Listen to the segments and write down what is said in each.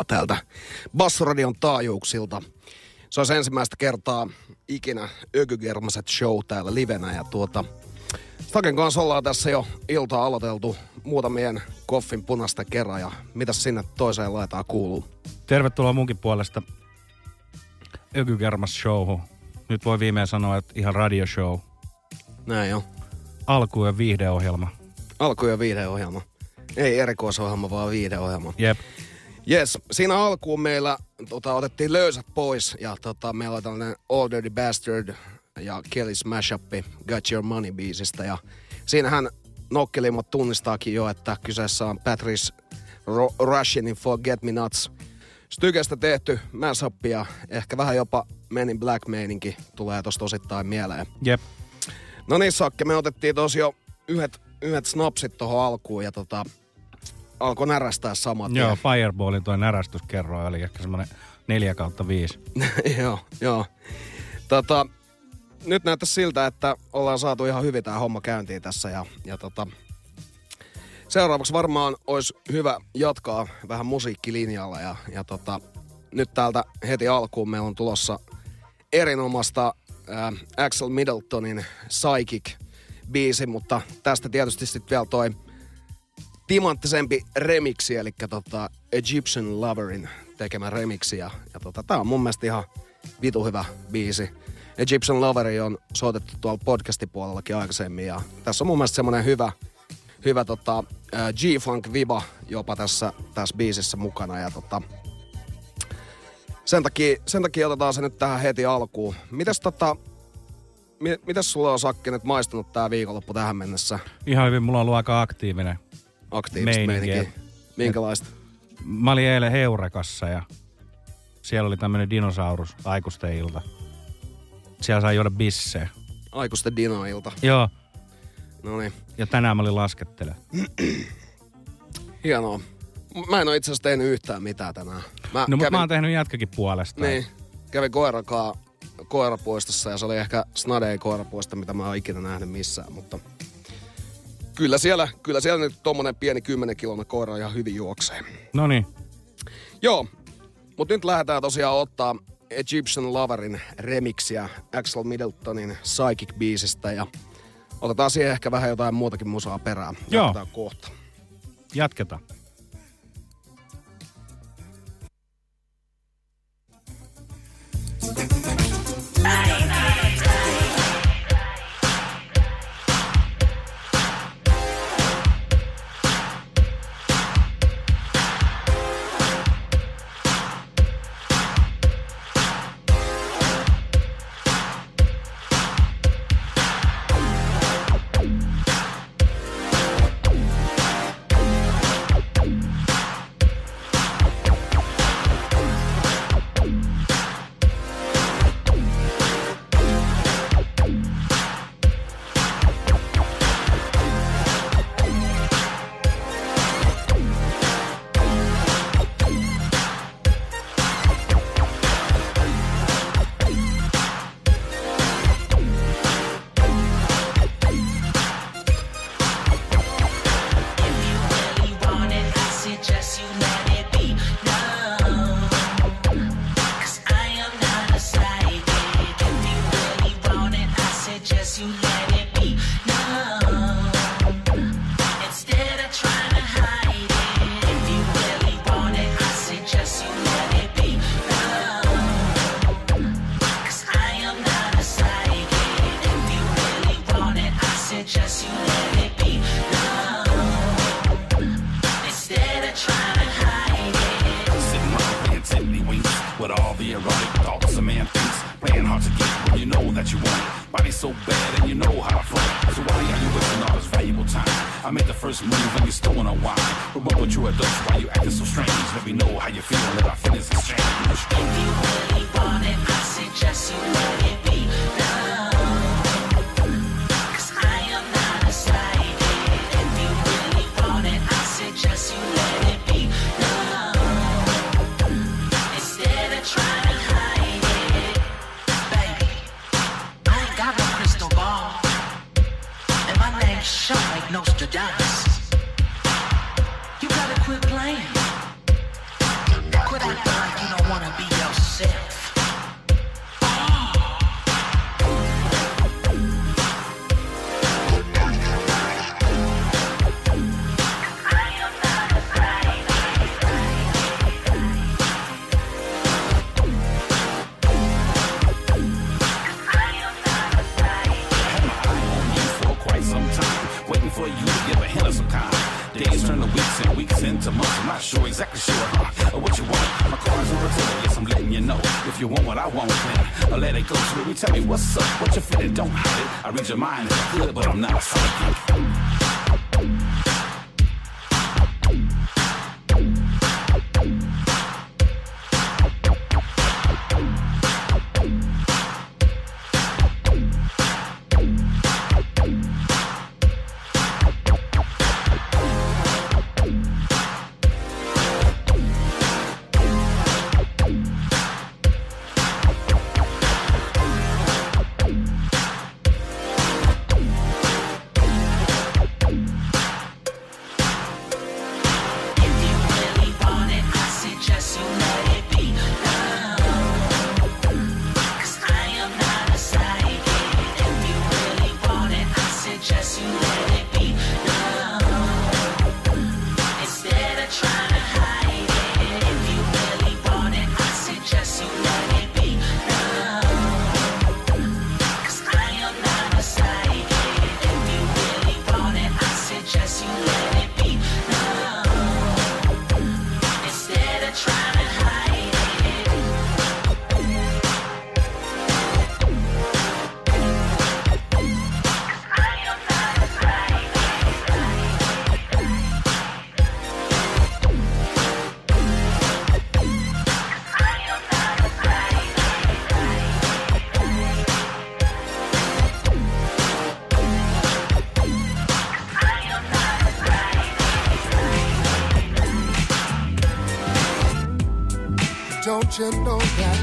soittaa täältä Bassoradion taajuuksilta. Se olisi ensimmäistä kertaa ikinä Ökygermaset show täällä livenä ja tuota... Staken kanssa ollaan tässä jo ilta aloiteltu muutamien koffin punasta kerran ja mitä sinne toiseen laitaan kuuluu? Tervetuloa munkin puolesta Ökygermas showhun. Nyt voi viimein sanoa, että ihan radioshow. Näin jo. Alku- ja viihdeohjelma. Alku- ja viihdeohjelma. Ei erikoisohjelma, vaan viihdeohjelma. Jep. Yes, siinä alkuun meillä tota, otettiin löysät pois ja tota, meillä oli tällainen All Dirty Bastard ja Kelly's Mashup, Got Your Money biisistä ja siinähän nokkelimmat tunnistaakin jo, että kyseessä on Patrice Ro- Russianin Forget Me Nuts. Stykestä tehty mashup ja ehkä vähän jopa Menin Black meininki tulee tosta osittain mieleen. Jep. No niin Sakke, me otettiin tosiaan yhdet, yhdet snapsit tuohon alkuun ja tota, alkoi närästää samat. Joo, Fireballin toi närästyskerro oli ehkä semmoinen 4 kautta 5. joo, joo. Tota, nyt näyttäisi siltä, että ollaan saatu ihan hyvin tämä homma käyntiin tässä ja, ja tota, seuraavaksi varmaan olisi hyvä jatkaa vähän musiikkilinjalla ja, ja tota, nyt täältä heti alkuun meillä on tulossa erinomasta äh, Axel Middletonin Psychic biisi, mutta tästä tietysti sitten vielä toi timanttisempi remiksi, eli tota Egyptian Loverin tekemä remiksi. Ja, ja tota, tää on mun mielestä ihan vitu hyvä biisi. Egyptian Loveri on soitettu tuolla podcastipuolellakin aikaisemmin ja tässä on mun mielestä semmonen hyvä, hyvä tota, ää, G-Funk-viba jopa tässä, tässä biisissä mukana. Ja tota, sen, takia, sen takia otetaan se nyt tähän heti alkuun. Mitäs tota, mi, mitäs sulla on Sakki nyt maistunut tää viikonloppu tähän mennessä? Ihan hyvin, mulla on ollut aika aktiivinen. Aktiivista Meininkiä. meininkiä. Minkälaista? Mä olin eilen Heurekassa ja siellä oli tämmönen dinosaurus aikuisten ilta. Siellä sai juoda bissejä. Aikuisten dinoilta. Joo, No niin, ja tänään mä olin laskettele. hienoa. Mä en oo itse asiassa tehnyt yhtään mitään tänään. Mä No mutta kävin, mä oon tehnyt jätkäkin puolesta. niin, kävin koirakaa koirapuistossa ja se oli ehkä snadein koirapuisto, mitä mä oon ikinä nähnyt missään, mutta kyllä siellä, kyllä siellä nyt tommonen pieni 10 kilon koira ihan hyvin juoksee. No niin, Joo, mutta nyt lähdetään tosiaan ottaa Egyptian Loverin remixiä Axel Middletonin Psychic-biisistä ja otetaan siihen ehkä vähän jotain muutakin musaa perään. Joo. Jatketaan kohta. jatketaan. really to you know that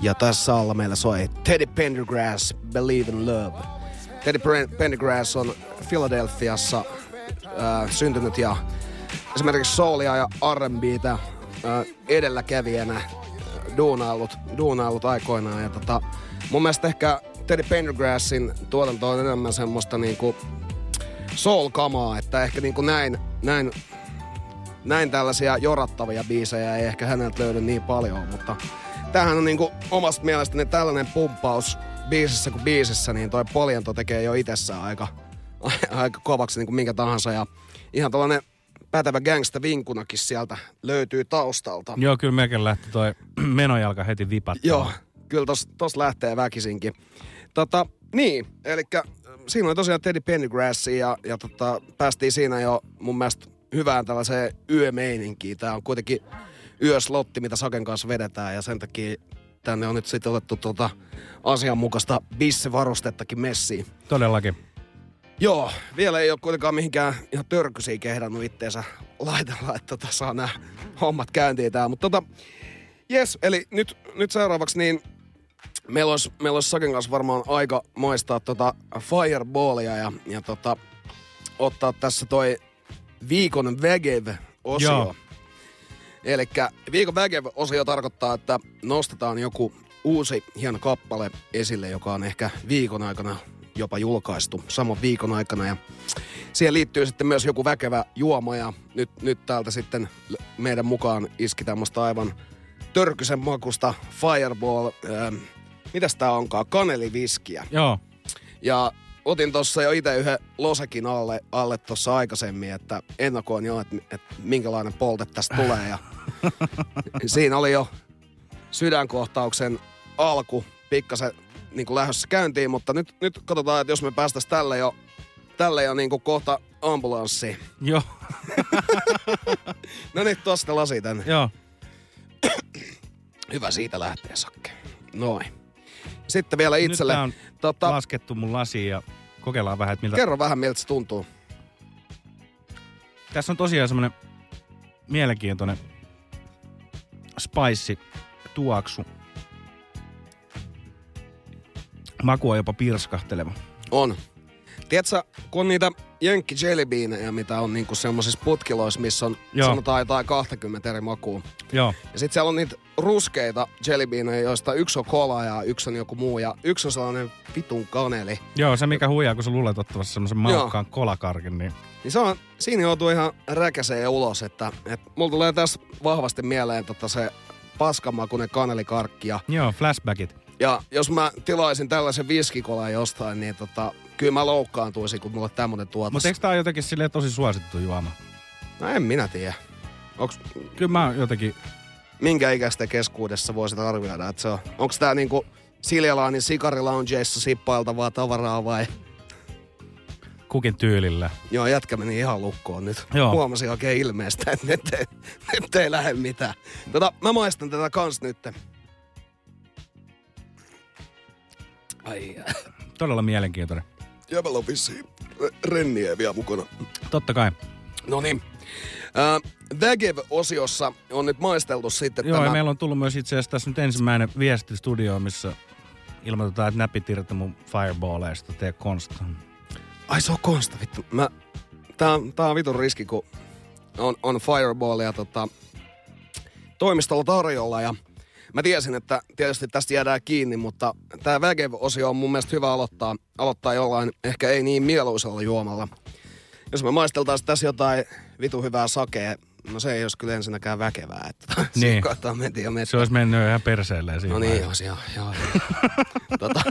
Ja tässä alla meillä soi Teddy Pendergrass, Believe in Love. Teddy Pen- Pendergrass on Philadelphiassa äh, syntynyt ja esimerkiksi soulia ja R&Btä äh, edelläkävijänä äh, duunaillut, duunaillut aikoinaan. Ja tota, mun mielestä ehkä Teddy Pendergrassin tuotanto on enemmän semmoista niinku soul-kamaa, että ehkä niinku näin, näin näin tällaisia jorattavia biisejä ei ehkä häneltä löydy niin paljon, mutta tämähän on niinku omasta mielestäni tällainen pumppaus biisissä kuin biisissä, niin toi Poliento tekee jo itsessään aika, aika kovaksi niin kuin minkä tahansa ja ihan tällainen pätevä gangsta vinkunakin sieltä löytyy taustalta. Joo, kyllä mekin lähti toi menojalka heti vipattaa. Joo, kyllä tos, tos lähtee väkisinkin. Tota, niin, eli siinä oli tosiaan Teddy Pendergrass ja, ja tota, päästiin siinä jo mun mielestä hyvään tällaiseen yömeininkiin. Tää on kuitenkin yöslotti, mitä Saken kanssa vedetään ja sen takia tänne on nyt sitten otettu tota asianmukaista bissevarustettakin messiin. Todellakin. Joo, vielä ei ole kuitenkaan mihinkään ihan törkysiä kehdannut itteensä laitella, että tota, saa nämä hommat käyntiin tää. Mutta tota, jes, eli nyt, nyt seuraavaksi niin meillä olisi, meillä olisi Saken kanssa varmaan aika maistaa tota Fireballia ja, ja tota, ottaa tässä toi viikon Vägev-osio. Joo. Eli viikon Vägev-osio tarkoittaa, että nostetaan joku uusi hieno kappale esille, joka on ehkä viikon aikana jopa julkaistu saman viikon aikana. Ja siihen liittyy sitten myös joku väkevä juoma ja nyt, nyt täältä sitten meidän mukaan iski tämmöistä aivan törkysen makusta Fireball, ähm, mitäs tää onkaan, kaneliviskiä. Joo. Ja otin tuossa jo itse yhden losekin alle, alle tuossa aikaisemmin, että ennakoin jo, että, että minkälainen polte tästä tulee. Ja siinä oli jo sydänkohtauksen alku pikkasen niin kuin lähdössä käyntiin, mutta nyt, nyt katsotaan, että jos me päästäisiin tälle jo, tälle jo niin kuin kohta ambulanssiin. Joo. No niin, tuosta lasi tänne. Joo. Hyvä siitä lähtee, Sakke. Noin. Sitten vielä itselle. Nyt on tota, laskettu mun lasiin ja kokeillaan vähän, että miltä... kerro vähän, miltä se tuntuu. Tässä on tosiaan semmonen mielenkiintoinen spicy tuoksu. Maku on jopa pirskahteleva. On. Tiedätkö, kun on niitä jenkki jellybeanejä, mitä on niinku semmoisissa putkiloissa, missä on Joo. sanotaan jotain 20 eri makua. Joo. Ja sitten siellä on niitä ruskeita jellybeanejä, joista yksi on kola ja yksi on joku muu. Ja yksi on sellainen vitun kaneli. Joo, se mikä huijaa, kun sä luulet ottavassa semmoisen maukkaan kolakarkin, niin Niin se on, siinä joutuu ihan räkäseen ulos, että, että mulla tulee tässä vahvasti mieleen tota se paskamakunen kanelikarkki. Ja, joo, flashbackit. ja jos mä tilaisin tällaisen viskikolan jostain, niin tota, kyllä mä loukkaantuisin, kun mulle tämmönen tuotas. Mutta eikö tää ole jotenkin silleen tosi suosittu juoma? No en minä tiedä. Onks, Kyllä mä jotenkin, minkä ikäisten keskuudessa voisit arvioida, että se on, onko tää niinku Siljalaanin sikariloungeissa sippailtavaa tavaraa vai... kukin tyylillä. Joo, jätkä meni ihan lukkoon nyt. Joo. Huomasin oikein ilmeestä, että nyt ei, nyt ei lähde mitään. Tota, mä maistan tätä kans nyt. Ai, Todella mielenkiintoinen. Jäbällä on vissiin renniä vielä mukana. Totta kai. No niin. Äh, Vägev-osiossa on nyt maisteltu sitten Joo, tämä... ja meillä on tullut myös itse asiassa tässä nyt ensimmäinen viesti studioon, missä ilmoitetaan, että näpit irti mun fireballeista, tee konsta. Ai se on konsta, vittu. Mä, tää, on- tää on vitun riski, kun on, on fireballia tota, toimistolla tarjolla ja mä tiesin, että tietysti tästä jäädään kiinni, mutta tämä Vägev-osio on mun mielestä hyvä aloittaa, aloittaa jollain ehkä ei niin mieluisella juomalla. Jos me maisteltaisiin tässä jotain vitu hyvää sakea, no se ei olisi kyllä ensinnäkään väkevää. Että Niin. kohtaa mentiin jo Se olisi mennyt ihan perseelleen siinä No niin, jos joo, joo. tota.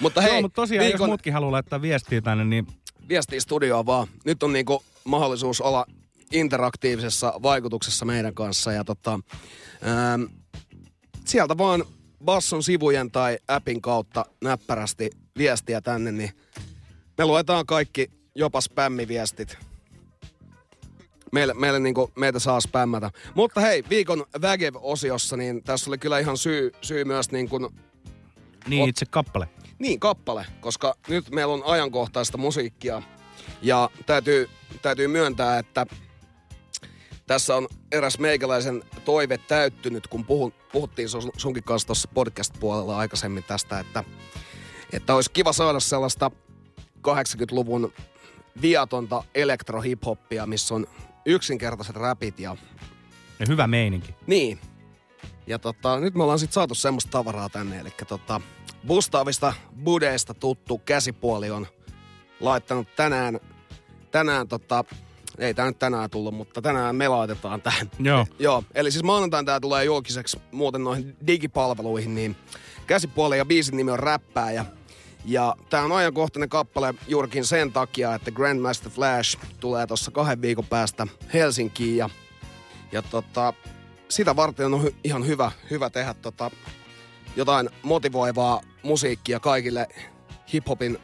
mutta hei, Joo, mutta tosiaan, viikon jos muutkin haluaa laittaa viestiä tänne, niin viestiä studioon vaan. Nyt on niinku mahdollisuus olla interaktiivisessa vaikutuksessa meidän kanssa. Ja tota, ähm, sieltä vaan Basson sivujen tai appin kautta näppärästi viestiä tänne, niin me luetaan kaikki, jopa spämmiviestit. Meille, meille niinku, meitä saa spämmätä. Mutta hei, viikon Vägev-osiossa, niin tässä oli kyllä ihan syy, syy myös niin kuin niin itse kappale. niin, kappale, koska nyt meillä on ajankohtaista musiikkia. Ja täytyy, täytyy myöntää, että tässä on eräs meikäläisen toive täyttynyt, kun puhun, puhuttiin sun, sunkin kanssa tuossa podcast-puolella aikaisemmin tästä, että, että olisi kiva saada sellaista 80-luvun viatonta elektrohiphoppia, missä on yksinkertaiset räpit ja Ja hyvä meininki. niin. Ja tota, nyt me ollaan sitten saatu semmoista tavaraa tänne, eli tota, Bustavista Budeista tuttu käsipuoli on laittanut tänään, tänään tota, ei tää nyt tänään tullut, mutta tänään me laitetaan tähän. Joo. Joo, eli siis maanantaina tää tulee julkiseksi muuten noihin digipalveluihin, niin käsipuoli ja biisin nimi on Räppää ja ja tää on ajankohtainen kappale juurikin sen takia, että Grandmaster Flash tulee tuossa kahden viikon päästä Helsinkiin ja, ja tota, sitä varten on hy, ihan hyvä, hyvä tehdä tota, jotain motivoivaa musiikkia kaikille hiphopin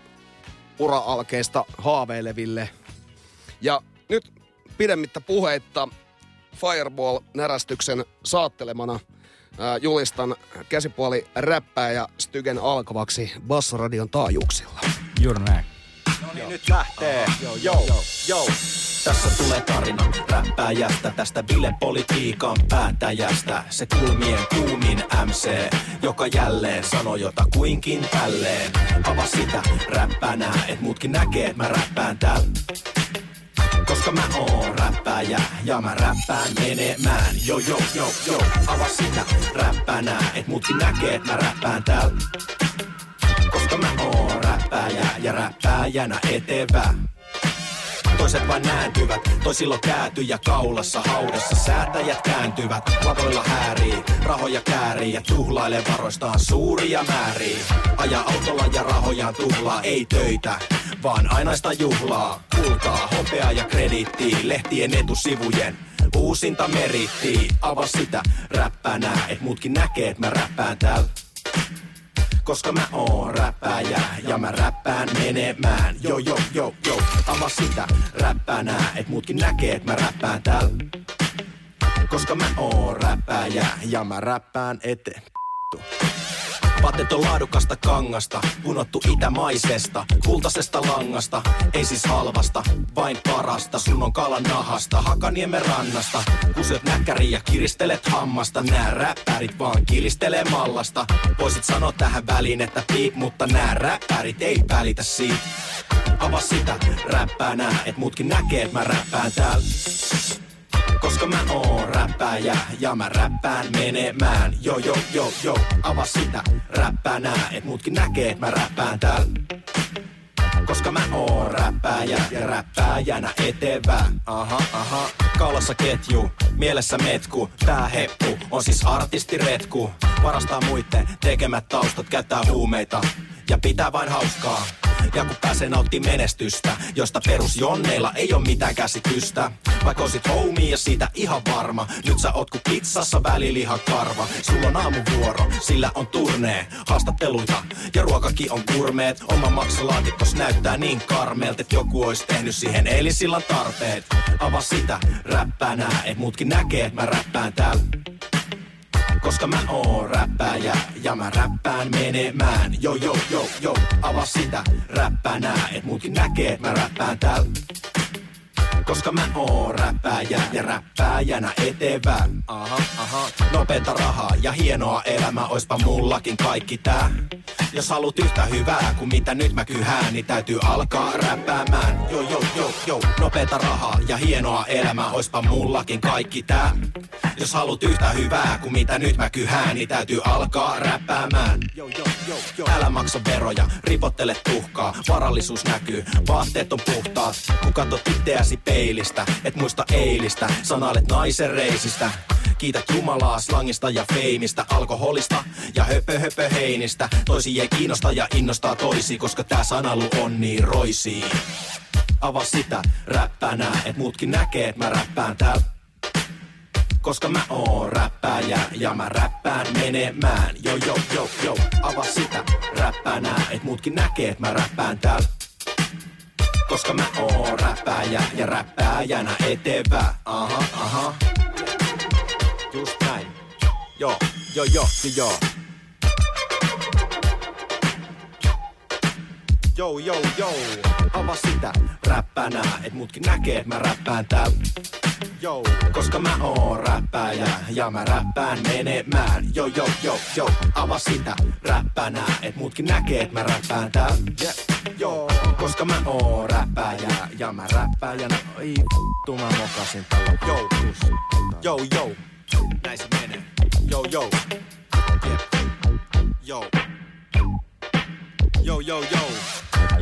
ura-alkeista haaveileville. Ja nyt pidemmittä puheitta Fireball-närästyksen saattelemana ää, julistan käsipuoli räppää ja Stygen alkavaksi Bassoradion taajuuksilla. Juuri näin. niin nyt lähtee. Joo, joo, joo. Tässä tulee tarina räppääjästä, tästä bilepolitiikan päättäjästä. Se kulmien kuumin MC, joka jälleen sanoi jota kuinkin tälleen. Ava sitä räppänä, et muutkin näkee, et mä räppään täällä. Koska mä oon räppääjä ja mä räppään menemään. Jo, jo, jo, jo, ava sitä räppänä, et muutkin näkee, et mä räppään täällä. Koska mä oon räppääjä ja räppääjänä etevä. Toiset vain nääntyvät, toisilla kääntyjä kaulassa haudassa. Säätäjät kääntyvät, lavoilla häärii, rahoja käärii ja tuhlailee varoistaan suuria määriä. Aja autolla ja rahojaan tuhlaa, ei töitä, vaan ainaista juhlaa. Kultaa, hopeaa ja krediittiä, lehtien etusivujen uusinta meritti. Ava sitä räppänä, et muutkin näkee, et mä räppään täällä. Koska mä oon räppääjä ja mä räppään menemään. Jo, jo, jo, jo, ava sitä räppänä, et muutkin näkee, et mä räppään täällä. Koska mä oon räppääjä ja mä räppään eteen. Vaatteet on laadukasta kangasta, punottu itämaisesta, kultaisesta langasta, ei siis halvasta, vain parasta. Sun on kalan nahasta, Hakaniemen rannasta. Kusyt näkkäri ja kiristelet hammasta, nää räppärit vaan kiristelee mallasta. Voisit sanoa tähän väliin, että piip, mutta nää räppärit ei välitä siitä. Ava sitä räppänä, et muutkin näkee, et mä räppään täällä. Koska mä oon räppääjä ja mä räppään menemään. Jo, jo, jo, jo, ava sitä räppänä, et muutkin näkee, et mä räppään täällä. Koska mä oon räppääjä ja räppääjänä etevä. Aha, aha. Kaulassa ketju, mielessä metku. Tää heppu on siis artistiretku. Varastaa muitten tekemät taustat, käyttää huumeita ja pitää vain hauskaa. Ja kun pääsee nauttii menestystä, josta perusjonneilla ei oo mitään käsitystä. Vaikka oisit homie ja siitä ihan varma, nyt sä oot ku pizzassa väliliha karva. Sulla on aamuvuoro, sillä on turnee, haastatteluita ja ruokakin on kurmeet. Oma maksalaatikos näyttää niin karmeelta, että joku ois tehnyt siihen eilisillan tarpeet. Ava sitä räppänä, et muutkin näkee, et mä räppään täällä. Koska mä oon räppääjä ja mä räppään menemään. Jo, jo, jo, jo, ava sitä räppänä, et muutkin näkee, et mä räppään täällä. Koska mä oon räppääjä ja räppääjänä etevä. Aha, aha. Rahaa ja hienoa elämä, oispa mullakin kaikki tää. Jos haluat yhtä hyvää kuin mitä nyt mä kyhään, niin täytyy alkaa räppäämään. Jo, jo, jo, jo. Nopeeta rahaa ja hienoa elämä, oispa mullakin kaikki tää. Jos haluat yhtä hyvää kuin mitä nyt mä kyhään, niin täytyy alkaa räppäämään. Jo, jo, jo, jo. Älä maksa veroja, ripottele tuhkaa, varallisuus näkyy, vaatteet on puhtaat. Kun katsot itseäsi peilistä, et muista eilistä, sanailet naisen reisistä. Kiität Jumalaa slangista ja feimistä, alkoholista ja höpö höpö heinistä. Toisi ei kiinnosta ja innostaa toisi, koska tää sanalu on niin roisii. Ava sitä räppänä, et muutkin näkee, et mä räppään täällä. Koska mä oon räppääjä ja mä räppään menemään. Jo, jo, jo, jo, ava sitä räppänä, et muutkin näkee, et mä räppään täällä. Koska mä oon räppääjä ja räppääjänä etevä. Aha, aha. Just näin. Joo, joo, joo, joo, joo. Joo, joo, joo. Ava sitä räppänä, et muutkin näkee, et mä räppään täällä. Joo, koska mä oon räppääjä ja mä räppään menemään. Jo, jo, jo, jo, ava sitä räppänä, et muutkin näkee, et mä räppään täällä. Yeah. Joo, koska mä oon räppääjä ja mä räppääjänä. Ei vittu, mä mokasin tällä. Joo, joo, joo, näin se menee. Joo, joo, yeah. joo. Yo, yo,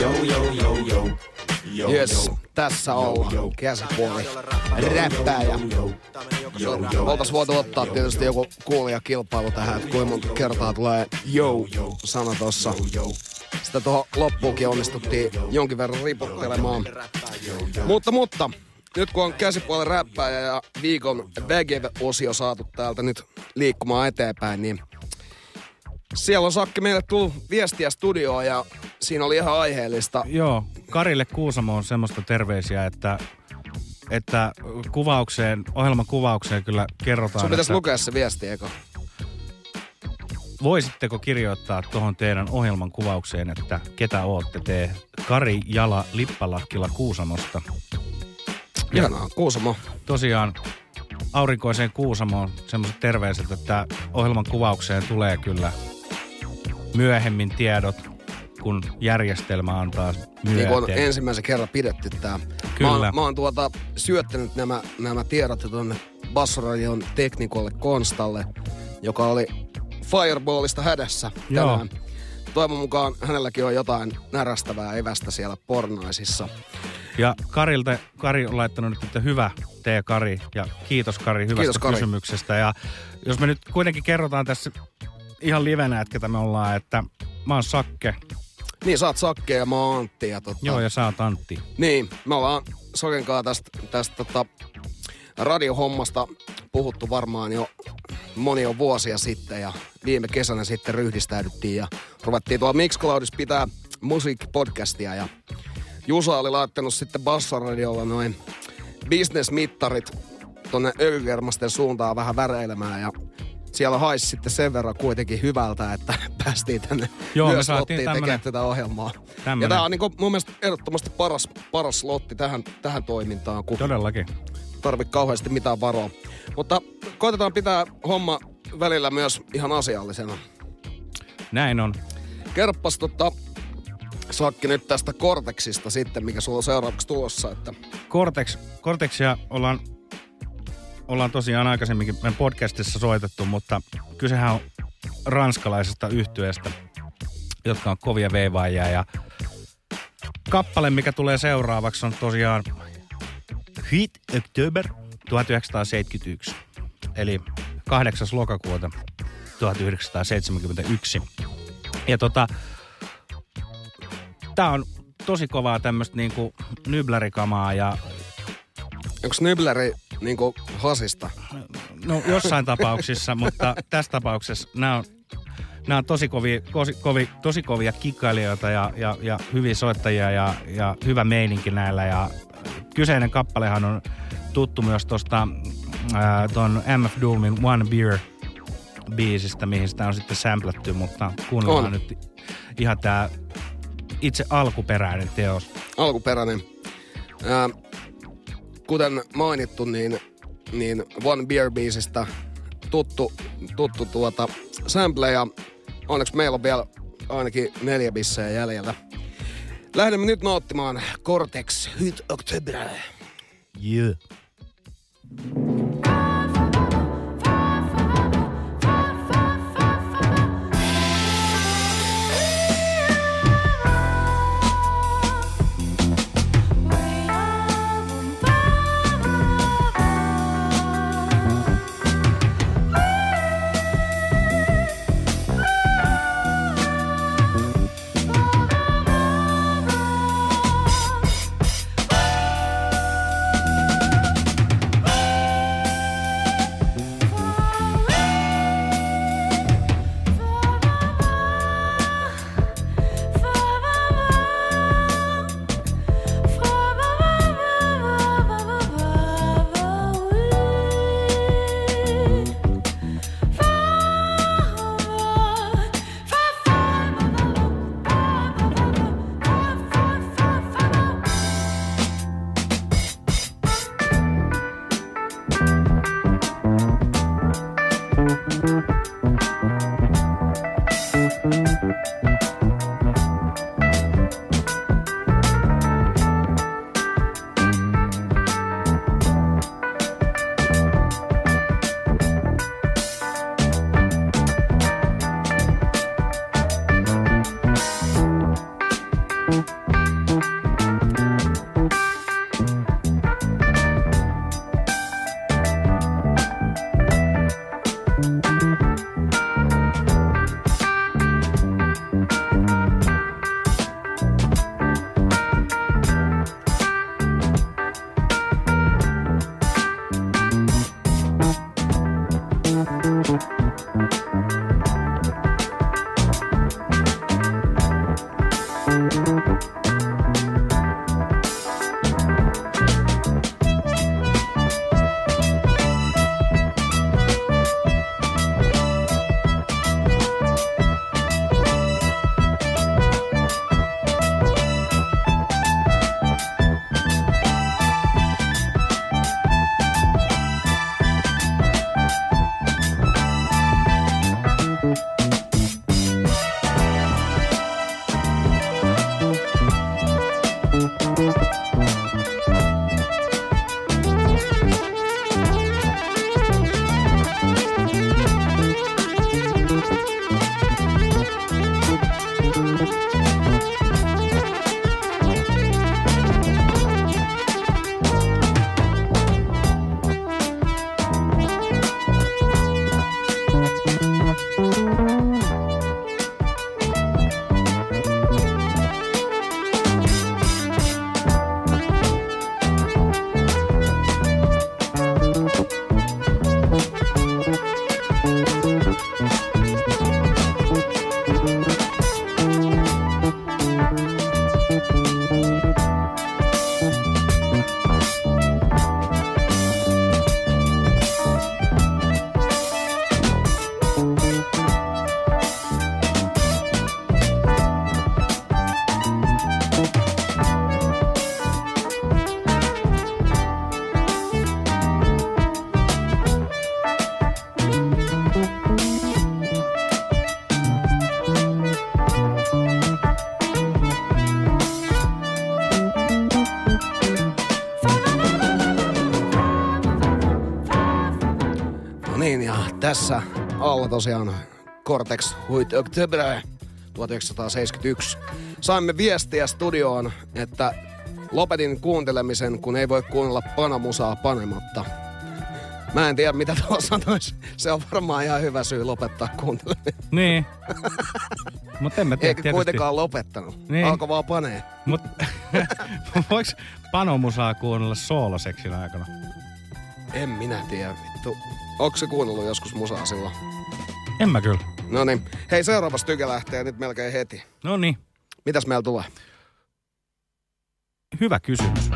yo. Yo, yo, yo, yo. Yes, yo. tässä ollaan. Käsipuoli. Räppääjä. Oltais voitu ottaa tietysti joku kuulijakilpailu tähän, että kuinka monta kertaa tulee yo sana tossa. Sitä tuohon loppuunkin onnistuttiin jonkin verran ripottelemaan. Mutta, mutta, nyt kun on käsipuolen räppääjä ja viikon Vägev-osio saatu täältä nyt liikkumaan eteenpäin, niin siellä on Sakki meille tullut viestiä studioon ja siinä oli ihan aiheellista. Joo, Karille Kuusamo on semmoista terveisiä, että, että kuvaukseen, ohjelman kuvaukseen kyllä kerrotaan, Sun pitäisi että lukea se viesti, eikö? voisitteko kirjoittaa tuohon teidän ohjelman kuvaukseen, että ketä ootte te Kari Jala Lippalakkila Kuusamosta. Ja Ihanaa, Kuusamo. tosiaan aurinkoiseen Kuusamoon semmoiset terveiset, että ohjelman kuvaukseen tulee kyllä myöhemmin tiedot, kun järjestelmä antaa Niin kuin on myöten. ensimmäisen kerran pidetty tää. Kyllä. Mä oon, mä oon tuota, syöttänyt nämä, nämä tiedot tuonne Bassoradion teknikolle Konstalle, joka oli Fireballista hädässä Joo. tänään. Toivon mukaan hänelläkin on jotain närästävää evästä siellä pornaisissa. Ja Karilta, Kari on laittanut nyt, että hyvä tee Kari ja kiitos Kari hyvästä Kiitos, Kari. kysymyksestä. Ja jos me nyt kuitenkin kerrotaan tässä ihan livenä, että me ollaan, että mä oon Sakke, Niin, sä oot Sakke ja mä oon Antti. Ja tota, joo ja sä oot Antti. Niin, me ollaan Sokenkaan tästä, tästä tota, radiohommasta puhuttu varmaan jo monia vuosia sitten ja viime kesänä sitten ryhdistäydyttiin ja ruvettiin tuolla Mixcloudissa pitää musiikkipodcastia ja Jusa oli laittanut sitten Bassaradiolla noin bisnesmittarit tonne öljykermasten suuntaan vähän väreilemään ja siellä haisi sitten sen verran kuitenkin hyvältä, että päästiin tänne Joo, myös lottiin tämmönen- tekemään tätä ohjelmaa. tämmönen- Ja tää on niinku mun mielestä ehdottomasti paras, paras slotti tähän, tähän toimintaan, kun Todellakin. tarvi kauheasti mitään varoa. Mutta koitetaan pitää homma välillä myös ihan asiallisena. Näin on. Kerppas tota, Sakki nyt tästä Cortexista sitten, mikä sulla on seuraavaksi tulossa. Että Cortex, Cortexia ollaan, ollaan tosiaan aikaisemminkin meidän podcastissa soitettu, mutta kysehän on ranskalaisesta yhtyeestä, jotka on kovia veivaajia ja kappale, mikä tulee seuraavaksi on tosiaan Hit October 1971, eli 8. lokakuuta 1971. Ja tota, tää on tosi kovaa tämmöistä niinku nyblärikamaa ja onko Nybleri niinku hasista? no jossain tapauksissa, mutta tässä tapauksessa nämä on, nämä on tosi, kovia, tosi, kovi, tosi kovia kikkailijoita ja, ja, ja hyviä soittajia ja, ja hyvä meininki näillä. Ja kyseinen kappalehan on tuttu myös tuosta ton MF Doomin One Beer biisistä, mihin sitä on sitten samplattu, mutta kuunnellaan On. nyt ihan tämä itse alkuperäinen teos. Alkuperäinen. Ää, kuten mainittu, niin, niin One Beer biisistä tuttu, tuttu tuota sample ja onneksi meillä on vielä ainakin neljä bissejä jäljellä. Lähdemme nyt nauttimaan Cortex Hit October. Yeah. Tässä alla tosiaan Cortex Huit Octobre 1971. Saimme viestiä studioon, että lopetin kuuntelemisen, kun ei voi kuunnella panamusaa panematta. Mä en tiedä, mitä tuo sanoisi. Se on varmaan ihan hyvä syy lopettaa kuunteleminen. Niin. Mutta en mä tiedä Eikä tietysti. kuitenkaan lopettanut. Niin. Alkoi vaan panee. Mut voiko panomusaa kuunnella sooloseksin aikana? En minä tiedä, vittu. Onko se kuunnellut joskus musaa silloin? En mä kyllä. No niin. Hei, seuraava styke lähtee nyt melkein heti. No niin, Mitäs meillä tulee? hyvä kysymys.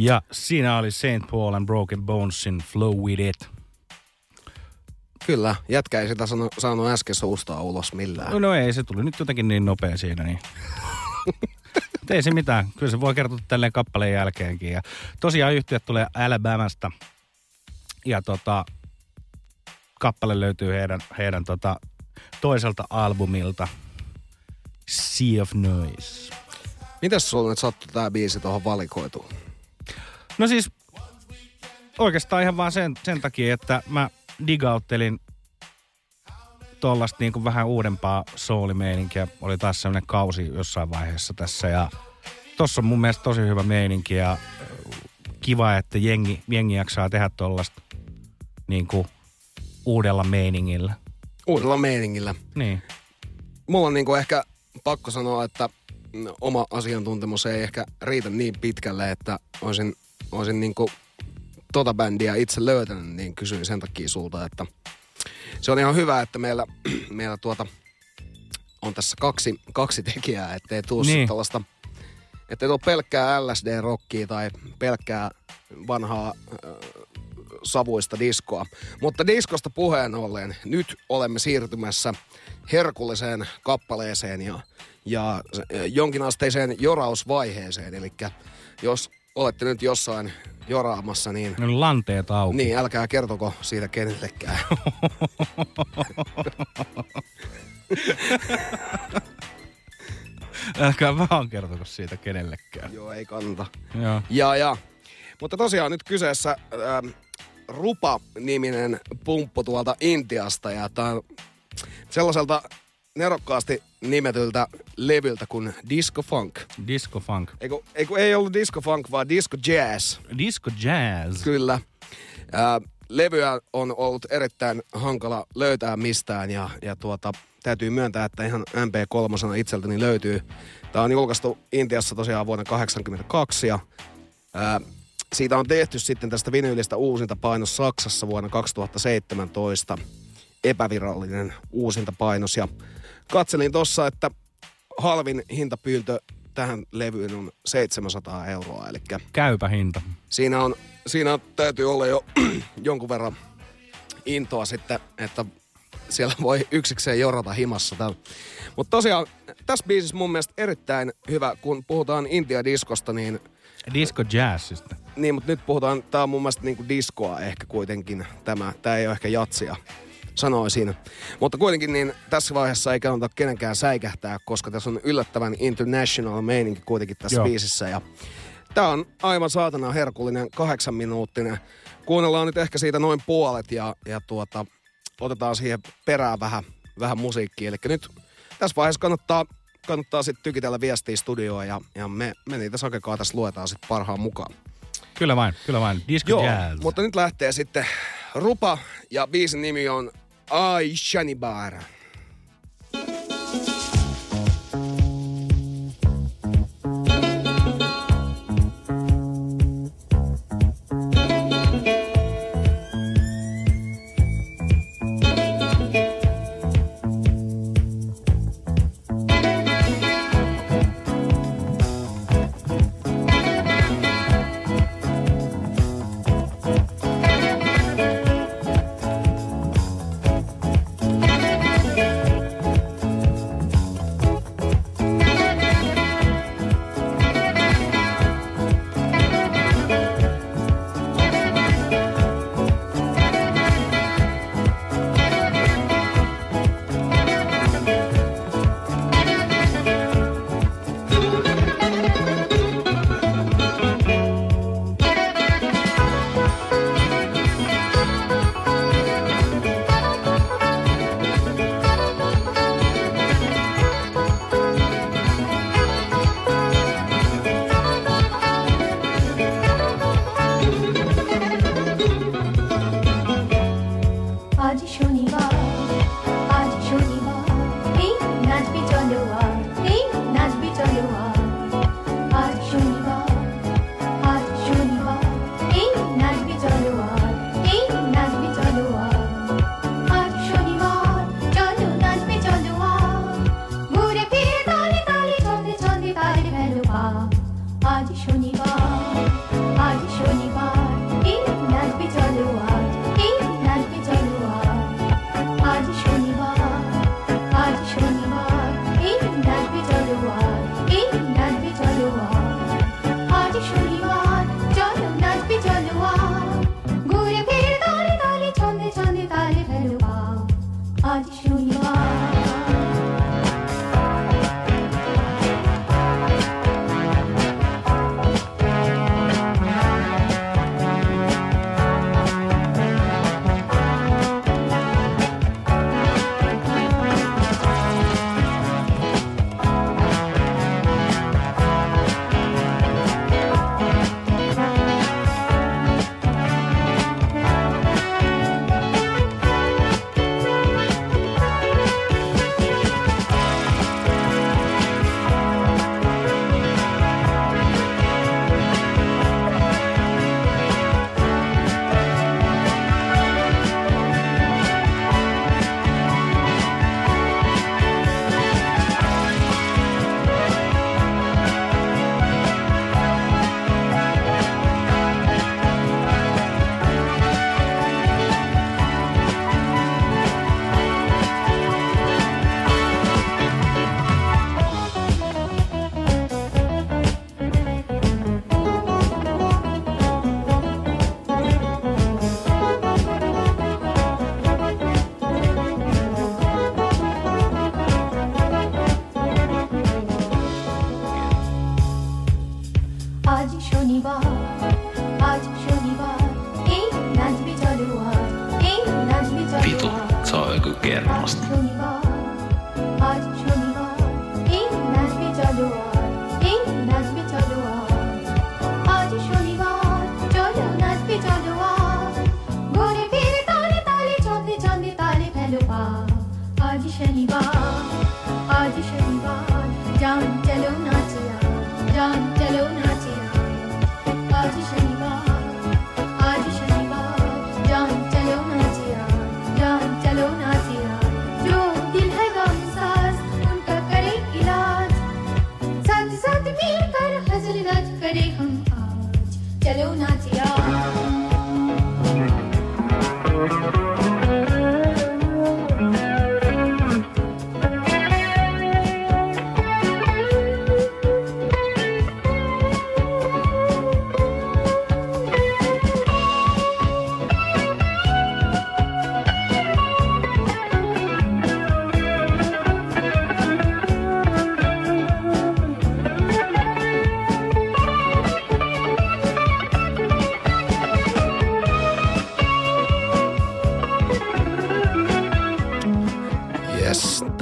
Ja siinä oli St. Paul and Broken Bonesin Flow With It. Kyllä, jätkä ei sitä sano, saanut äsken suustaa ulos millään. No, no ei, se tuli nyt jotenkin niin nopea siinä. Niin. Ei se mitään. Kyllä se voi kertoa tälleen kappaleen jälkeenkin. Ja tosiaan yhtiöt tulee Alabamasta. Ja tota, kappale löytyy heidän, heidän tota, toiselta albumilta. Sea of Noise. Mitäs sulla nyt sattui tää biisi tuohon valikoituun? No siis oikeastaan ihan vaan sen, sen takia, että mä digauttelin tollasta niin kuin vähän uudempaa soulimeininkiä. Oli taas sellainen kausi jossain vaiheessa tässä ja tossa on mun mielestä tosi hyvä meininki ja ö, kiva, että jengi, jengi jaksaa tehdä tollasta niin kuin uudella meiningillä. Uudella meiningillä. Niin. Mulla on niinku ehkä pakko sanoa, että oma asiantuntemus ei ehkä riitä niin pitkälle, että olisin, olisin niinku tota bändiä itse löytänyt, niin kysyin sen takia sulta, että se on ihan hyvä, että meillä, meillä tuota on tässä kaksi, kaksi tekijää, ettei tuu Niin. niin. tällaista, ettei tuu pelkkää LSD-rockia tai pelkkää vanhaa äh, savuista diskoa. Mutta diskosta puheen ollen, nyt olemme siirtymässä herkulliseen kappaleeseen ja, ja äh, jonkinasteiseen jorausvaiheeseen. Eli jos olette nyt jossain joraamassa, niin Ne on lanteet auki. niin, älkää kertoko siitä kenellekään. Älkää vaan kertoko siitä kenellekään. Joo, ei kannata. Joo. Ja, ja. Mutta tosiaan nyt kyseessä ähm, Rupa-niminen pumppu tuolta Intiasta. Ja tää sellaiselta nerokkaasti nimetyltä levyltä kuin Disco Funk. Disco funk. Eiku, eiku, ei ollut Disco Funk, vaan Disco Jazz. Disco jazz. Kyllä. Ää, levyä on ollut erittäin hankala löytää mistään ja, ja tuota, täytyy myöntää, että ihan MP3 itseltäni löytyy. Tämä on julkaistu Intiassa tosiaan vuonna 1982 ja ää, siitä on tehty sitten tästä vinyylistä uusinta painos Saksassa vuonna 2017. Epävirallinen uusinta painos ja katselin tossa, että halvin hintapyyntö tähän levyyn on 700 euroa, eli Käypä hinta. siinä on, siinä on, täytyy olla jo jonkun verran intoa sitten, että siellä voi yksikseen jorata himassa. Mutta tosiaan tässä biisissä mun mielestä erittäin hyvä, kun puhutaan Intia-diskosta, niin, Disco jazzista. niin mutta nyt puhutaan, tää on mun mielestä niinku diskoa ehkä kuitenkin tämä. Tää ei ole ehkä jatsia, sanoisin. Mutta kuitenkin niin tässä vaiheessa ei kannata kenenkään säikähtää, koska tässä on yllättävän international meininki kuitenkin tässä Joo. biisissä. Ja Tää on aivan saatana herkullinen, kahdeksan minuuttinen. Kuunnellaan nyt ehkä siitä noin puolet ja, ja tuota, otetaan siihen perään vähän, vähän musiikkia. Eli nyt tässä vaiheessa kannattaa, kannattaa sitten tykitellä viestiä studioon ja, ja me, me niitä sakekaa tässä luetaan sitten parhaan mukaan. Kyllä vain, kyllä vain. Disco Joo, jazz. mutta nyt lähtee sitten Rupa ja biisin nimi on Ai Shanibar.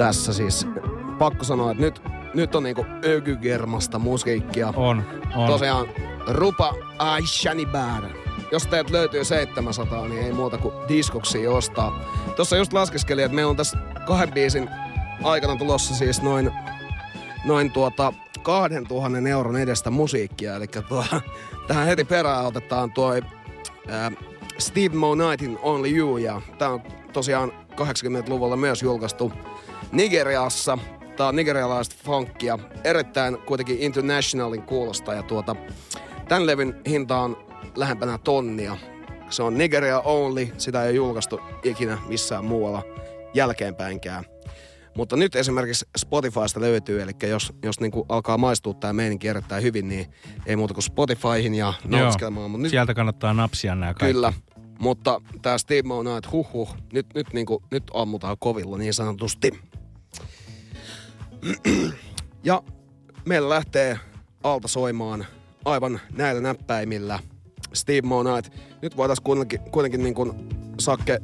Tässä siis pakko sanoa, että nyt, nyt on niinku ökygermasta musiikkia. On, on. Tosiaan Rupa Aishani Bad. Jos teet löytyy 700, niin ei muuta kuin diskoksia ostaa. Tuossa just laskeskelin, että meillä on tässä kahden biisin aikana tulossa siis noin, noin tuota 2000 euron edestä musiikkia. Eli tuo, tähän heti perään otetaan tuo ää, Steve Mo Nightin Only You. Ja tää on tosiaan 80-luvulla myös julkaistu Nigeriassa. Tää on nigerialaista funkia. Erittäin kuitenkin internationalin kuulosta. Ja tuota, tämän levyn hinta on lähempänä tonnia. Se on Nigeria only. Sitä ei ole julkaistu ikinä missään muualla jälkeenpäinkään. Mutta nyt esimerkiksi Spotifysta löytyy, eli jos, jos niinku alkaa maistua tämä meininki erittäin hyvin, niin ei muuta kuin Spotifyhin ja nautiskelemaan. Mut nyt Sieltä kannattaa napsia nämä kaikki. Kyllä, mutta tämä Steve Mo Night, huh huh, nyt, nyt, niinku, nyt ammutaan kovilla niin sanotusti. Ja meillä lähtee alta soimaan aivan näillä näppäimillä Steve Mo Night. Nyt voitaisiin kuitenkin, kuitenkin niin kuin Sakke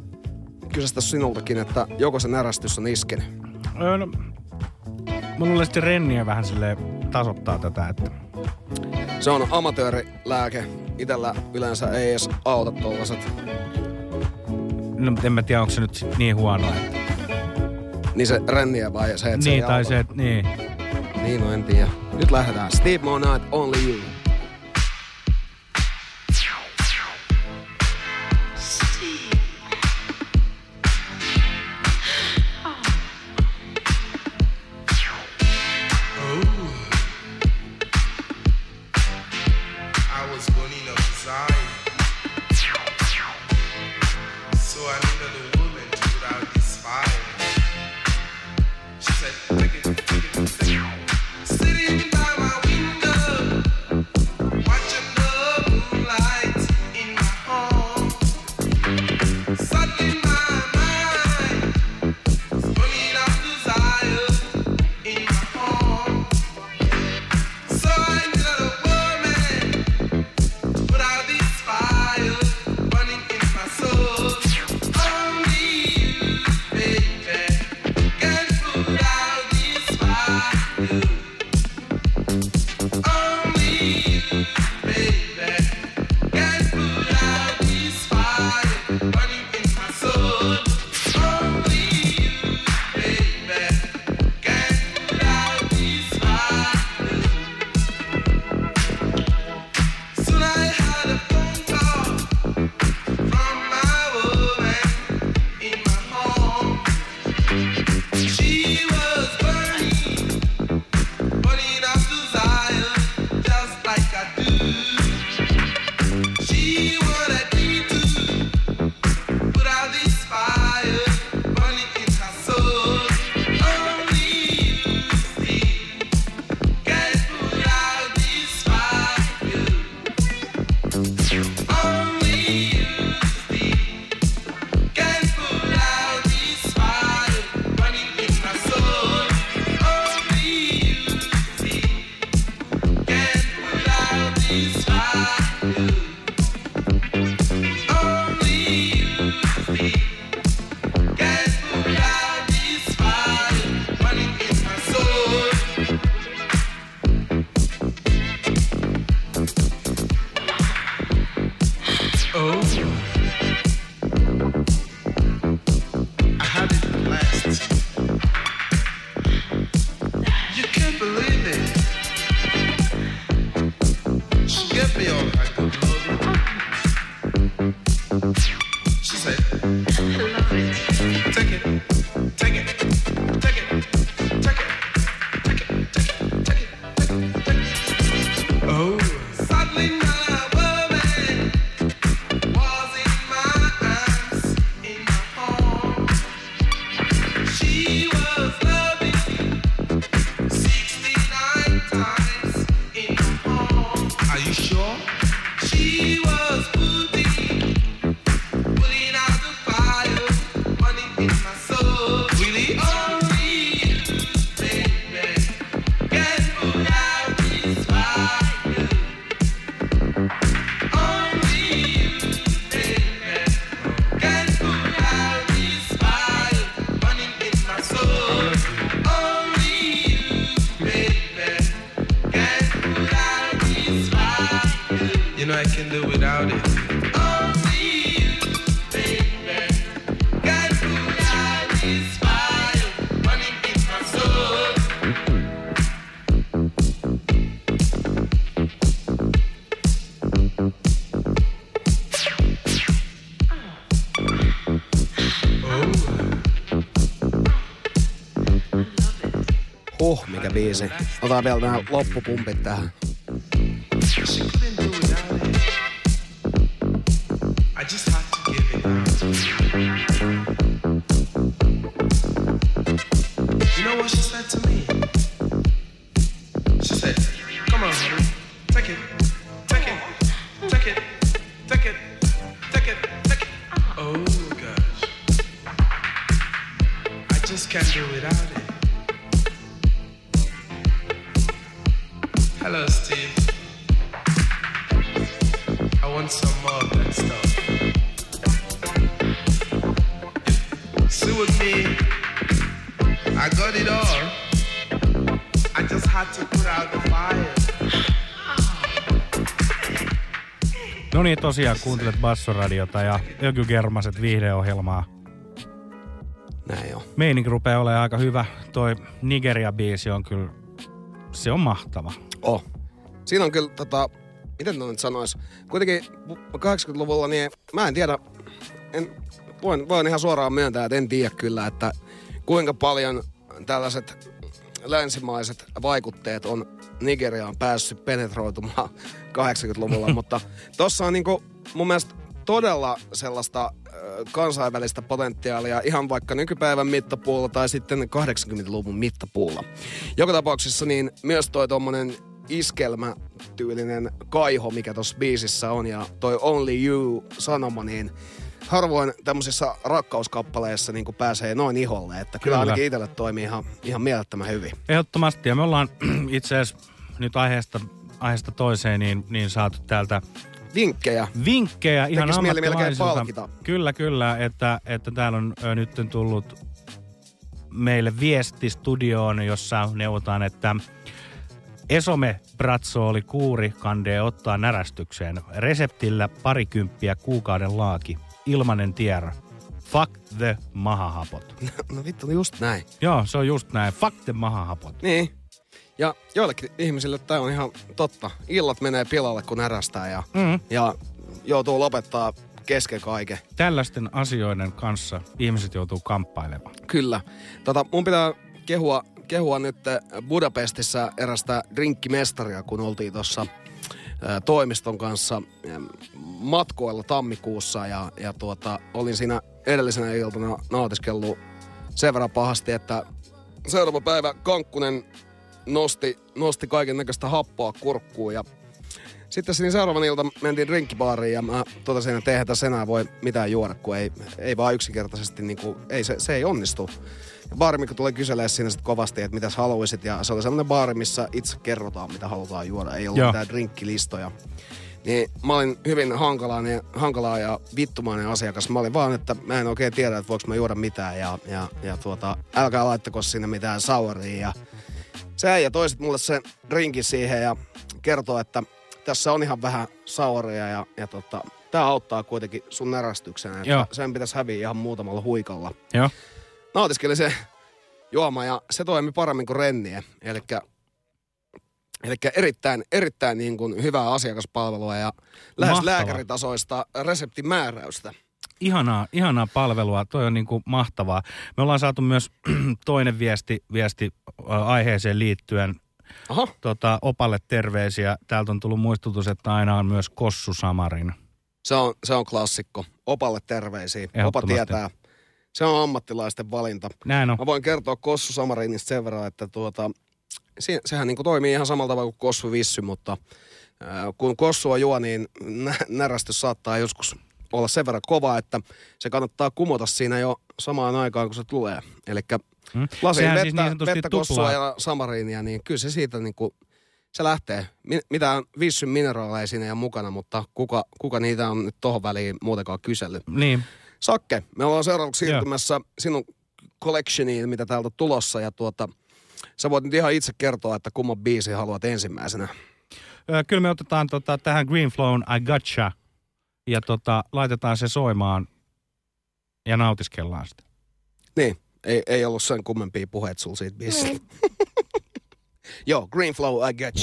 kysästä sinultakin, että joko se närästys on iskenyt. Öö, no, mä luulen, että renniä vähän sille tasoittaa tätä, että Se on amatöörilääke. Itellä yleensä ei edes auta tollaset. no, en mä tiedä, onko se nyt niin huono. Että... Niin se renniä vai se, että se Niin, ei tai auta? se, niin. Niin, no en tiedä. Nyt lähdetään. Steve Mo Night, Only You. Biisi. Otetaan vielä nämä loppupumpit tähän. Tosiaan kuuntelet Bassoradiota ja Ökygermaset viihdeohjelmaa. Näin on. Meininki rupeaa olemaan aika hyvä. Toi Nigeria-biisi on kyllä, se on mahtava. Oh. Siinä on kyllä tota, miten nyt sanois, kuitenkin 80-luvulla niin mä en tiedä, en, voin, voin ihan suoraan myöntää, että en tiedä kyllä, että kuinka paljon tällaiset länsimaiset vaikutteet on Nigeriaan päässyt penetroitumaan 80-luvulla, mutta tossa on niinku mun mielestä todella sellaista kansainvälistä potentiaalia ihan vaikka nykypäivän mittapuulla tai sitten 80-luvun mittapuulla. Joka tapauksessa niin myös toi tommonen iskelmätyylinen kaiho, mikä tuossa biisissä on ja toi Only You-sanoma, niin harvoin tämmöisissä rakkauskappaleissa niin pääsee noin iholle, että kyllä, Kyllä. ainakin itselle toimii ihan, ihan mielettömän hyvin. Ehdottomasti. Ja me ollaan itse asiassa nyt aiheesta, aiheesta toiseen niin, niin saatu täältä Vinkkejä. vinkkejä ihan Tekis mieli melkein ammattilaisilta. palkita. Kyllä, kyllä, että, että täällä on nyt tullut meille viesti studioon, jossa neuvotaan, että Esome Bratsooli kuuri kandee ottaa närästykseen. Reseptillä parikymppiä kuukauden laaki. Ilmanen tier. Fuck the mahahapot. No vittu, just näin. Joo, se on just näin. Fuck the mahahapot. Niin. Ja joillekin ihmisille tämä on ihan totta. Illat menee pilalle, kun närästää ja, Mm. ja joutuu lopettaa kesken kaiken. Tällaisten asioiden kanssa ihmiset joutuu kamppailemaan. Kyllä. Tota, mun pitää kehua, kehua nyt Budapestissa erästä drinkkimestaria, kun oltiin tuossa toimiston kanssa matkoilla tammikuussa ja, ja tuota, olin siinä edellisenä iltana nautiskellut sen verran pahasti, että seuraava päivä Kankkunen nosti, nosti kaiken näköistä happoa kurkkuun ja sitten siinä seuraavan ilta mentiin drinkkibaariin ja mä totesin, että eihän tässä enää voi mitään juoda, kun ei, ei vaan yksinkertaisesti, niin kuin, ei, se, se ei onnistu. Ja baarimikko tuli kyselemään siinä sitten kovasti, että mitäs haluaisit. Ja se oli sellainen baari, missä itse kerrotaan, mitä halutaan juoda. Ei ollut Joo. mitään drinkkilistoja. Niin mä olin hyvin hankalainen, hankalaa ja vittumainen asiakas. Mä olin vaan, että mä en oikein tiedä, että voiko mä juoda mitään. Ja, ja, ja tuota, älkää laittako sinne mitään sauria. Ja se äijä toisit mulle sen drinkin siihen ja kertoo, että tässä on ihan vähän sauria ja, ja tota, tämä auttaa kuitenkin sun Joo. sen pitäisi häviä ihan muutamalla huikalla. Joo. Nautiskelin se juoma ja se toimi paremmin kuin renniä. Elikkä Eli erittäin, erittäin niin kuin hyvää asiakaspalvelua ja lähes Mahtavaa. lääkäritasoista reseptimääräystä. Ihanaa, ihanaa palvelua, toi on niin kuin mahtavaa. Me ollaan saatu myös toinen viesti, viesti äh, aiheeseen liittyen. Aha. Tota, opalle terveisiä. Täältä on tullut muistutus, että aina on myös Kossu Samarin. Se on, se on klassikko. Opalle terveisiä. Opa tietää. Se on ammattilaisten valinta. Näin on. Mä voin kertoa Kossu Samarinista sen verran, että tuota, se, sehän niin toimii ihan samalla tavalla kuin Kossu Vissy, mutta ää, kun Kossua juo, niin nä- närästys saattaa joskus olla sen verran kova, että se kannattaa kumota siinä jo samaan aikaan, kun se tulee. Eli Hmm. lasin Sehän vettä, siis niin vettä Kossua ja Samariinia, niin kyllä se siitä niin kuin, se lähtee. Mi- mitään Vissyn mineraaleja siinä ei ole mukana, mutta kuka, kuka niitä on nyt tohon väliin muutenkaan kysellyt. Niin. Sakke, me ollaan seuraavaksi siirtymässä sinun collectioniin, mitä täältä on tulossa. Ja tuota, sä voit nyt ihan itse kertoa, että kumman biisi haluat ensimmäisenä. Ö, Kyllä me otetaan tota, tähän Green Flown I Gotcha ja tota, laitetaan se soimaan ja nautiskellaan sitä. Niin, ei, ei ollut sen kummempia puheet sulla siitä biisistä. Joo, Green Flow, I get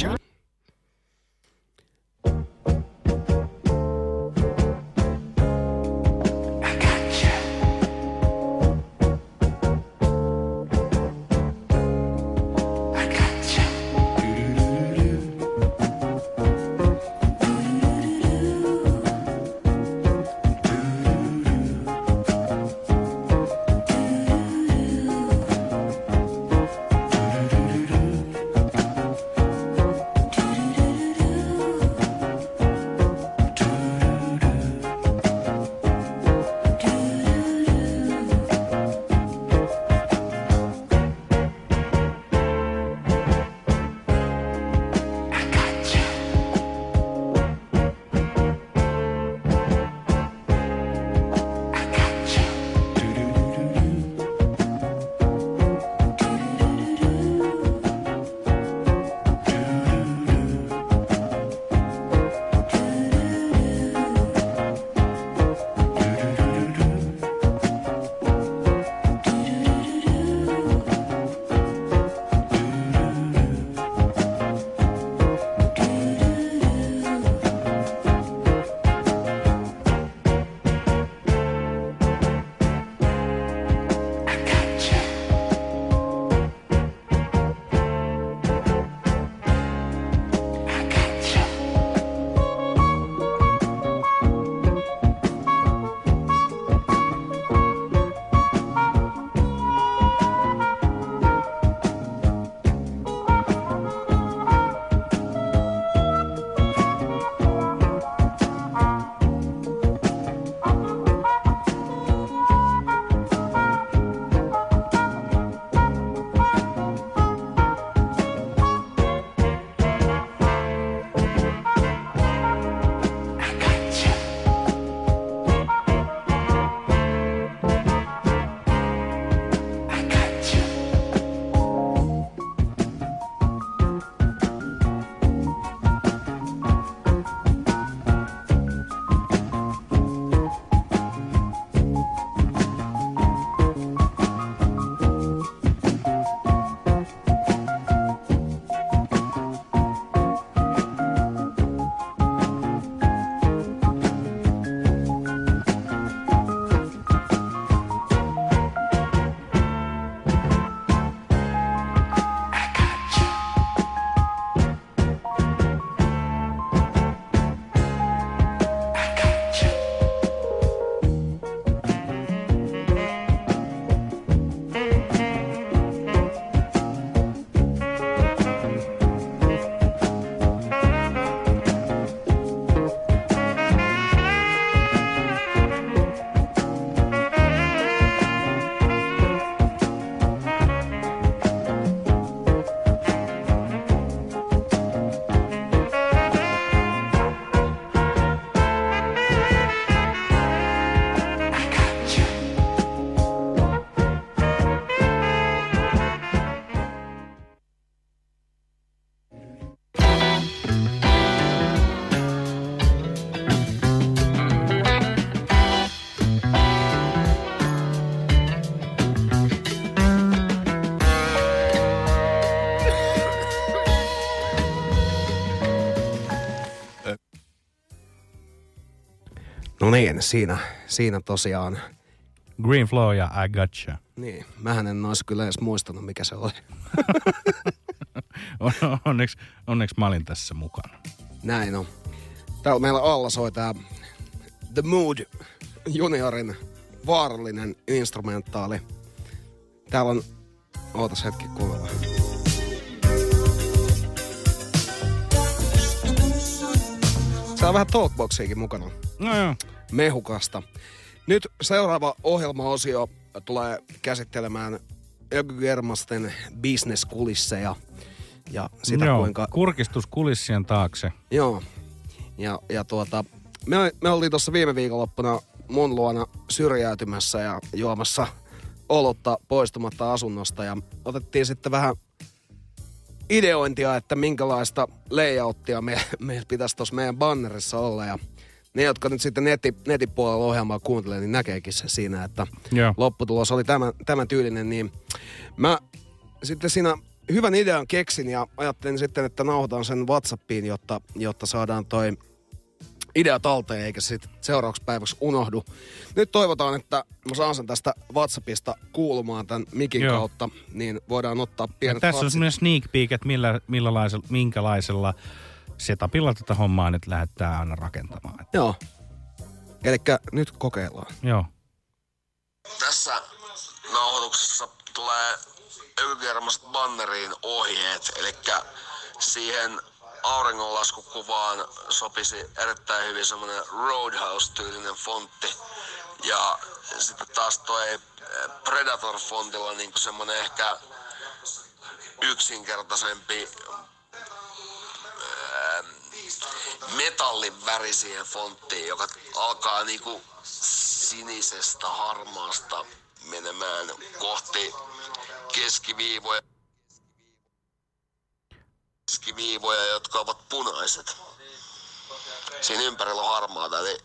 No niin, siinä, siinä tosiaan, Green Flow ja I Gotcha. niin, mähän en olisi kyllä edes muistanut, mikä se oli. On, onneksi, onneksi mä olin tässä mukana. Näin on. Täällä meillä alla soi tää The Mood juniorin vaarallinen instrumentaali. Täällä on, ootas hetki kuunnella. Täällä on vähän talkboxiakin mukana. No joo. Mehukasta. Nyt seuraava ohjelmaosio tulee käsittelemään Ökygermasten bisneskulisseja ja sitä joo. kuinka Kurkistus kulissien taakse. Joo. Ja, ja tuota, me, me oltiin tuossa viime viikonloppuna mun luona syrjäytymässä ja juomassa olutta poistumatta asunnosta ja otettiin sitten vähän ideointia, että minkälaista layouttia me, meillä pitäisi tuossa meidän bannerissa olla ja ne, jotka nyt sitten neti, netin puolella ohjelmaa kuuntelee, niin näkeekin se siinä, että Joo. lopputulos oli tämän, tämän tyylinen, niin mä sitten siinä hyvän idean keksin ja ajattelin sitten, että nauhoitan sen Whatsappiin, jotta, jotta saadaan toi idea talteen, eikä se sitten seuraavaksi päiväksi unohdu. Nyt toivotaan, että mä saan sen tästä Whatsappista kuulumaan tämän mikin Joo. kautta, niin voidaan ottaa Ja pienet tässä on semmoinen sneak peek, että millä, millälaisella, minkälaisella setupilla tätä hommaa nyt lähdetään aina rakentamaan. Joo. Eli nyt kokeillaan. joo. Tässä nauhoituksessa tulee Ökykermasta banneriin ohjeet, eli siihen auringonlaskukuvaan sopisi erittäin hyvin semmoinen Roadhouse-tyylinen fontti. Ja sitten taas toi eh, Predator-fontilla niin semmoinen ehkä yksinkertaisempi eh, metallin väri siihen fonttiin, joka alkaa niinku sinisestä harmaasta menemään kohti keskiviivoja. Keskiviivoja, jotka ovat punaiset. Siinä ympärillä on harmaata, eli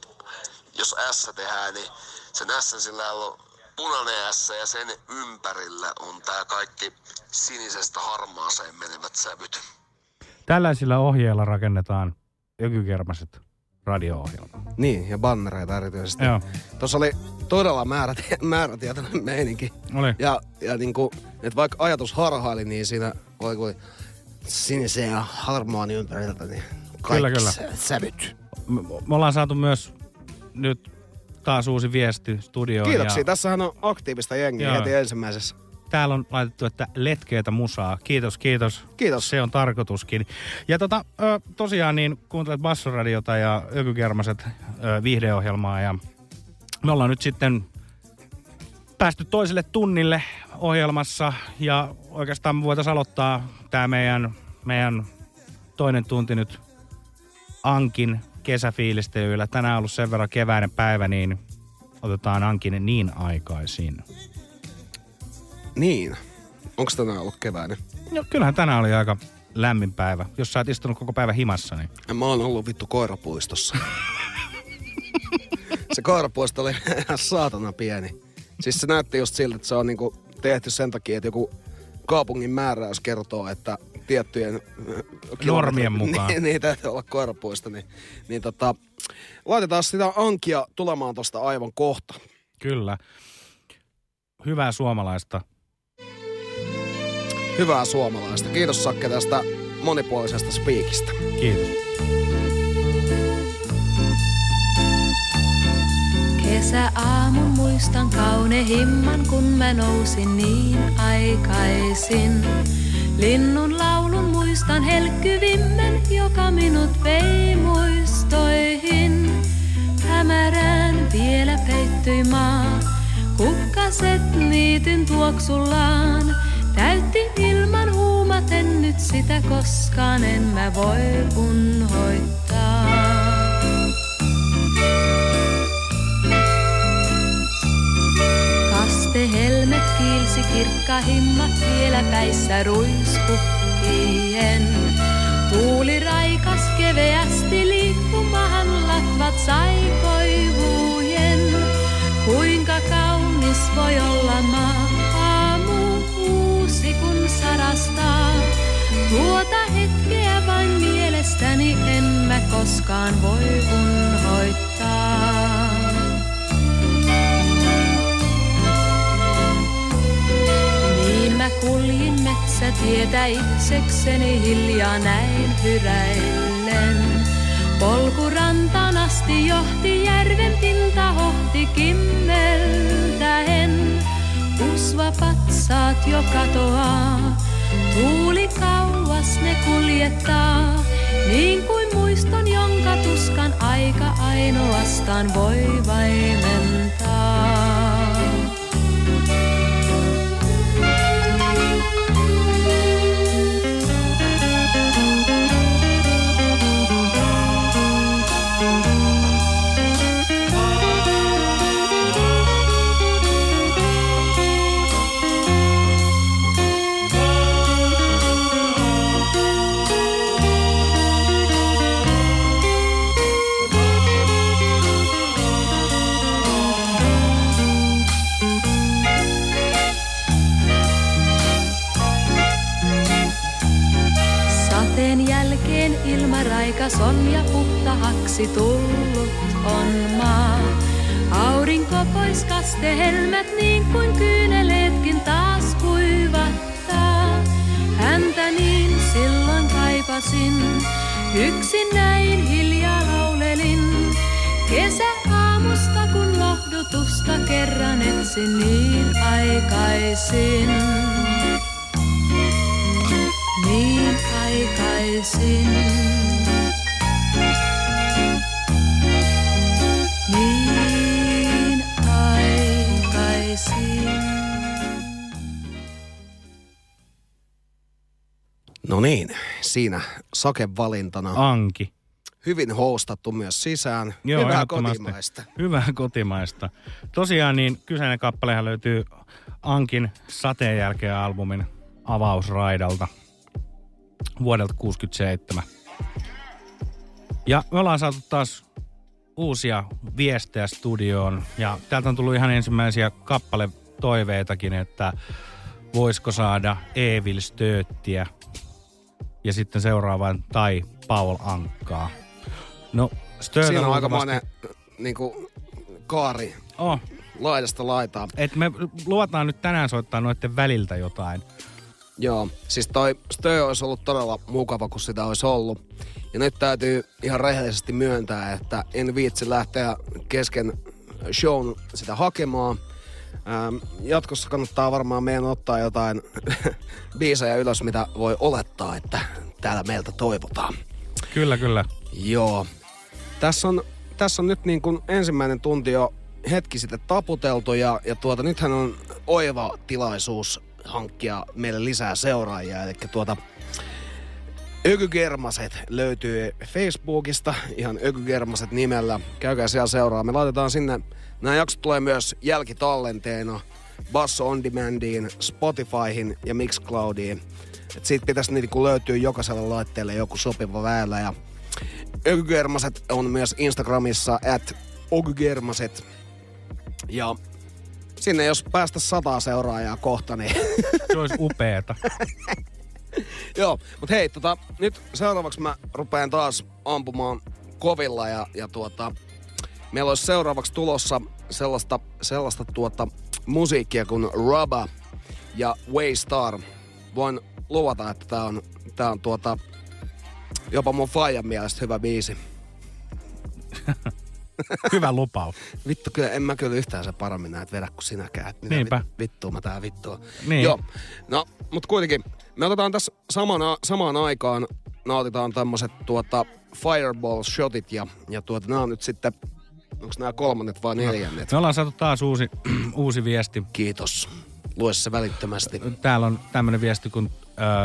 jos S tehdään, niin sen S sillä on punainen S ja sen ympärillä on tää kaikki sinisestä harmaaseen menevät sävyt. Tällaisilla ohjeilla rakennetaan ökykermaset radio-ohjelma. Niin, ja bannereita erityisesti. Joo. Tuossa oli todella määräti- määrätietoinen meininki. Oli. Ja, ja niinku, että vaikka ajatus harhaili, niin siinä oli kuin sinisen ja harmaan ympäriltä, niin kaikki Kyllä, kyllä. sä- sävyt. Me, me ollaan saatu myös nyt taas uusi viesti studioon. Kiitoksia. Ja Tässähän on aktiivista jengiä Joo. heti ensimmäisessä. Täällä on laitettu, että letkeitä musaa. Kiitos, kiitos. Kiitos. Se on tarkoituskin. Ja tota, ö, tosiaan niin kuuntelet Bassoradiota ja Ökykermaset ö, viihdeohjelmaa ja me ollaan nyt sitten päästy toiselle tunnille ohjelmassa ja oikeastaan me voitaisiin aloittaa tämä meidän, meidän toinen tunti nyt Ankin kesäfiilistelyillä. Tänään on ollut sen verran keväinen päivä, niin otetaan Ankin niin aikaisin. Niin. Onko tänään ollut keväinen? No kyllähän tänään oli aika lämmin päivä. Jos sä oot istunut koko päivä himassa, niin... Mä oon ollut vittu koirapuistossa. se koirapuisto oli ihan saatana pieni. Siis se näytti just siltä, että se on niinku tehty sen takia, että joku kaupungin määräys kertoo, että tiettyjen äh, Normien mukaan. niin, niin täytyy olla koirapuisto. Niin, niin tota, laitetaan sitä ankia tulemaan tosta aivan kohta. Kyllä. Hyvää suomalaista. Hyvää suomalaista. Kiitos Sakke tästä monipuolisesta spiikistä. Kiitos. Kesäaamun muistan kaunehimman, kun mä nousin niin aikaisin. Linnun laulun muistan helkkyvimmen, joka minut vei muistoihin. Hämärään vielä peittyi maa, kukkaset niityn tuoksullaan. Täytti ilman huumaten nyt sitä koskaan en mä voi unhoittaa. Kaste helmet kiilsi kirkkahimmat vielä päissä ruiskukkien. Tuuli raikas keveästi liikkumahan latvat sai koivujen. Kuinka kaunis voi olla maa, se kun sarastaa. Tuota hetkeä vain mielestäni en mä koskaan voi unhoittaa. Niin mä kuljin metsätietä itsekseni hiljaa näin hyräillen. Polkurantaan asti johti järven pinta hohti kimmel. Usva patsaat jo katoaa, tuuli kauas ne kuljettaa. Niin kuin muiston, jonka tuskan aika ainoastaan voi vaimentaa. Raikas on ja puhtahaksi tullut on maa. Aurinko pois kaste helmät niin kuin kyyneleetkin taas kuivattaa. Häntä niin silloin kaipasin, yksin näin hiljaa laulelin. Kesäaamusta kun lohdutusta kerran etsin niin aikaisin. Niin aikaisin. No niin, siinä sakevalintana. Anki. Hyvin hostattu myös sisään. Joo, Hyvää kotimaista. Hyvää kotimaista. Tosiaan niin kyseinen kappalehan löytyy Ankin sateen jälkeen albumin avausraidalta vuodelta 67. Ja me ollaan saatu taas uusia viestejä studioon ja täältä on tullut ihan ensimmäisiä kappale toiveitakin, että voisiko saada Evil Stööttiä ja sitten seuraavan tai Paul Ankkaa. No, Stööt Siinä on aikamoinen niin kuin, kaari Oh, laidasta laitaan. et me luvataan nyt tänään soittaa noiden väliltä jotain. Joo, siis toi Stö olisi ollut todella mukava, kun sitä olisi ollut. Ja nyt täytyy ihan rehellisesti myöntää, että en viitsi lähteä kesken shown sitä hakemaan. Ähm, jatkossa kannattaa varmaan meidän ottaa jotain biisejä ylös, mitä voi olettaa, että täällä meiltä toivotaan. Kyllä, kyllä. Joo. Tässä on, tässä on nyt niin kuin ensimmäinen tunti jo hetki sitten taputeltu ja, ja tuota, nythän on oiva tilaisuus hankkia meille lisää seuraajia. Eli tuota, Ökygermaset löytyy Facebookista, ihan Ökygermaset nimellä. Käykää siellä seuraa. Me laitetaan sinne, nämä jaksot tulee myös jälkitallenteena Basso On Demandiin, Spotifyhin ja Mixcloudiin. Et siitä pitäisi niinku löytyä jokaiselle laitteelle joku sopiva väylä. Ja Ökygermaset on myös Instagramissa at Ökygermaset. Ja sinne jos päästä sataa seuraajaa kohta, niin Se olisi upeeta. Joo, mutta hei, tota, nyt seuraavaksi mä rupean taas ampumaan kovilla ja, ja tuota, meillä olisi seuraavaksi tulossa sellaista, sellaista tuota, musiikkia kuin Rubba ja Waystar. Voin luvata, että tää on, tää on tuota, jopa mun faijan mielestä hyvä biisi. Hyvä lupaus. Vittu, kyllä en mä kyllä yhtään se paremmin näet vedä kuin sinäkään. Mitä Niinpä. vit- vittua mä tää vittua. Niin. Joo, no, mut kuitenkin. Me otetaan tässä samana, samaan aikaan, nautitaan tämmöiset tuota fireball shotit ja, ja tuota, nämä on nyt sitten, onko nämä kolmannet vai neljännet? Me ollaan saatu taas uusi, uusi viesti. Kiitos. Lue se välittömästi. Täällä on tämmönen viesti kuin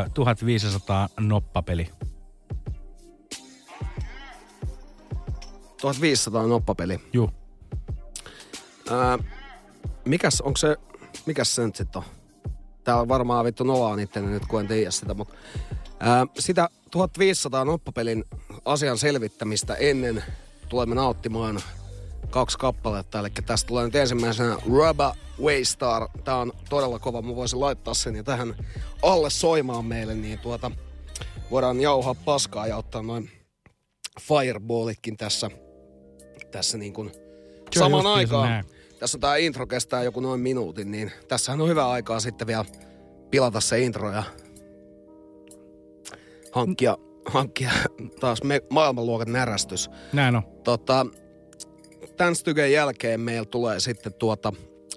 ö, 1500 noppapeli. 1500 noppapeli. Juu. Ää, mikäs, onko se, mikäs se nyt sitten on? Tää on varmaan vittu noloa niitten nyt, kun en tiedä sitä, mutta ää, sitä 1500 noppapelin asian selvittämistä ennen tulemme nauttimaan kaksi kappaletta. Eli tästä tulee nyt ensimmäisenä Rubber Waystar. Tää on todella kova. Mä voisin laittaa sen ja tähän alle soimaan meille, niin tuota, voidaan jauhaa paskaa ja ottaa noin fireballitkin tässä, tässä niin kuin samaan aikaan. Tässä tämä intro kestää joku noin minuutin, niin tässä on hyvä aikaa sitten vielä pilata se intro ja hankkia, hankkia taas me, maailmanluokan närästys. Näin on. Tota, tämän stygen jälkeen meillä tulee sitten tuota,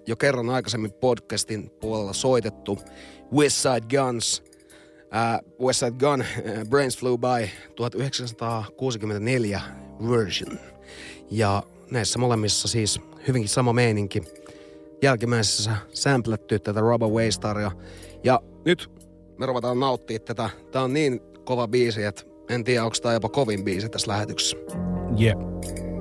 jo kerran aikaisemmin podcastin puolella soitettu Westside Guns. Äh, uh, Westside Gun, uh, Brains Flew By 1964 version. Ja näissä molemmissa siis hyvinkin sama meininki. Jälkimmäisessä sämplätty tätä Rubber Waystaria. Ja nyt me ruvetaan nauttia tätä. Tää on niin kova biisi, että en tiedä, onko tämä jopa kovin biisi tässä lähetyksessä. Yeah.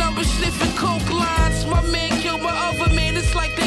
numbers sniffing coke lines. My man killed my other man. It's like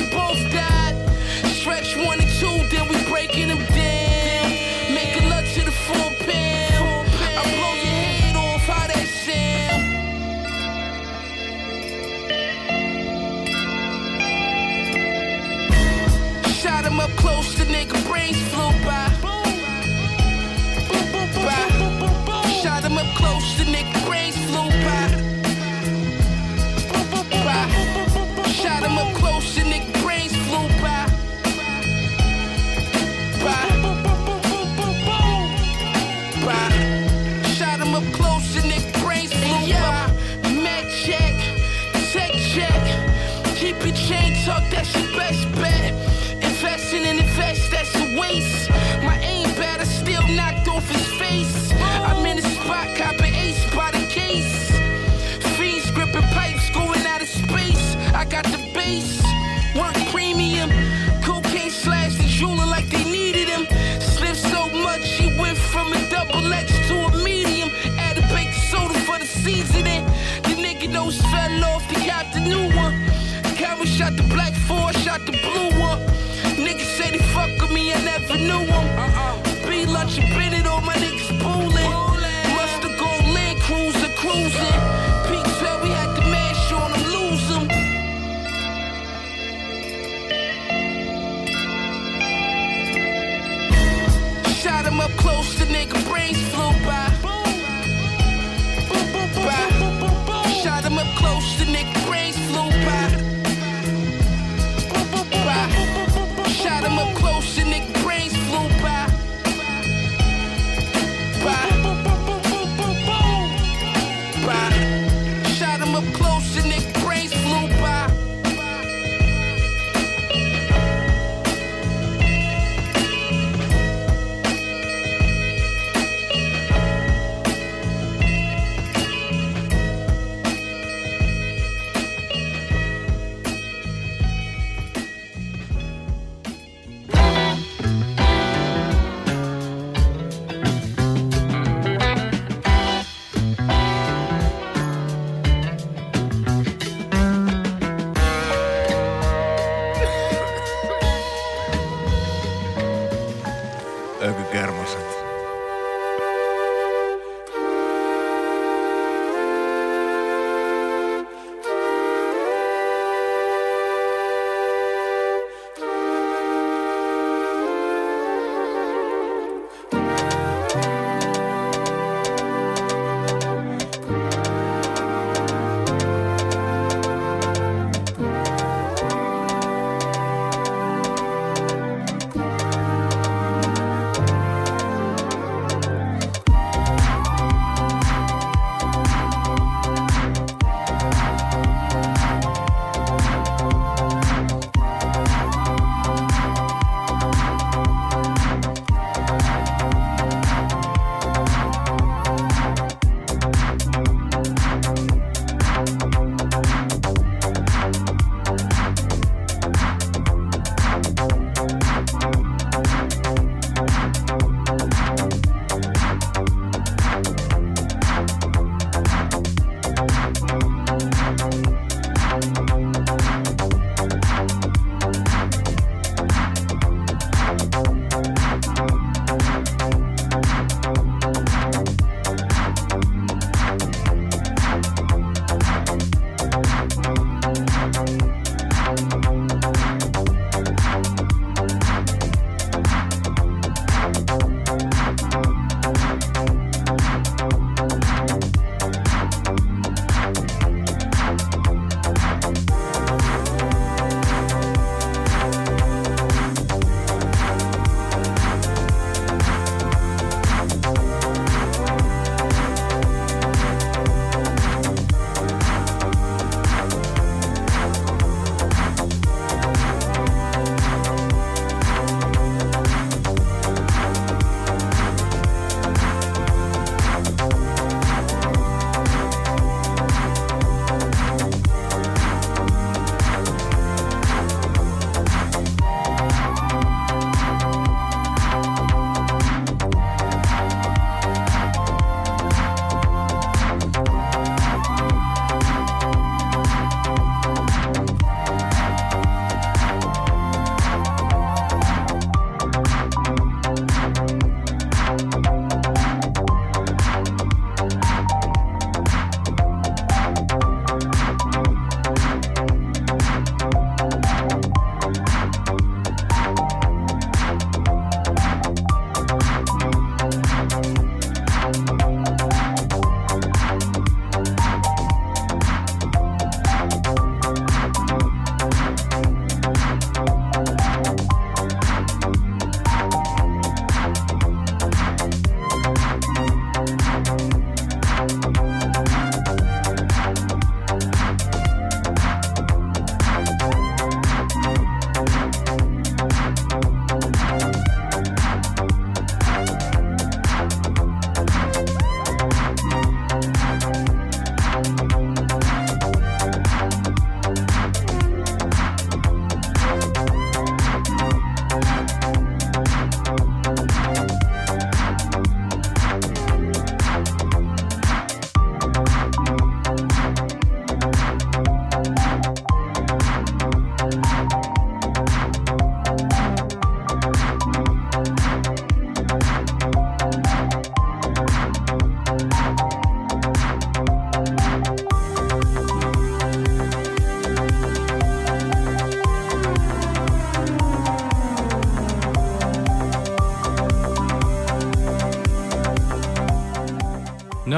Shot the black four, shot the blue one. Niggas said he fuck with me, I never knew him.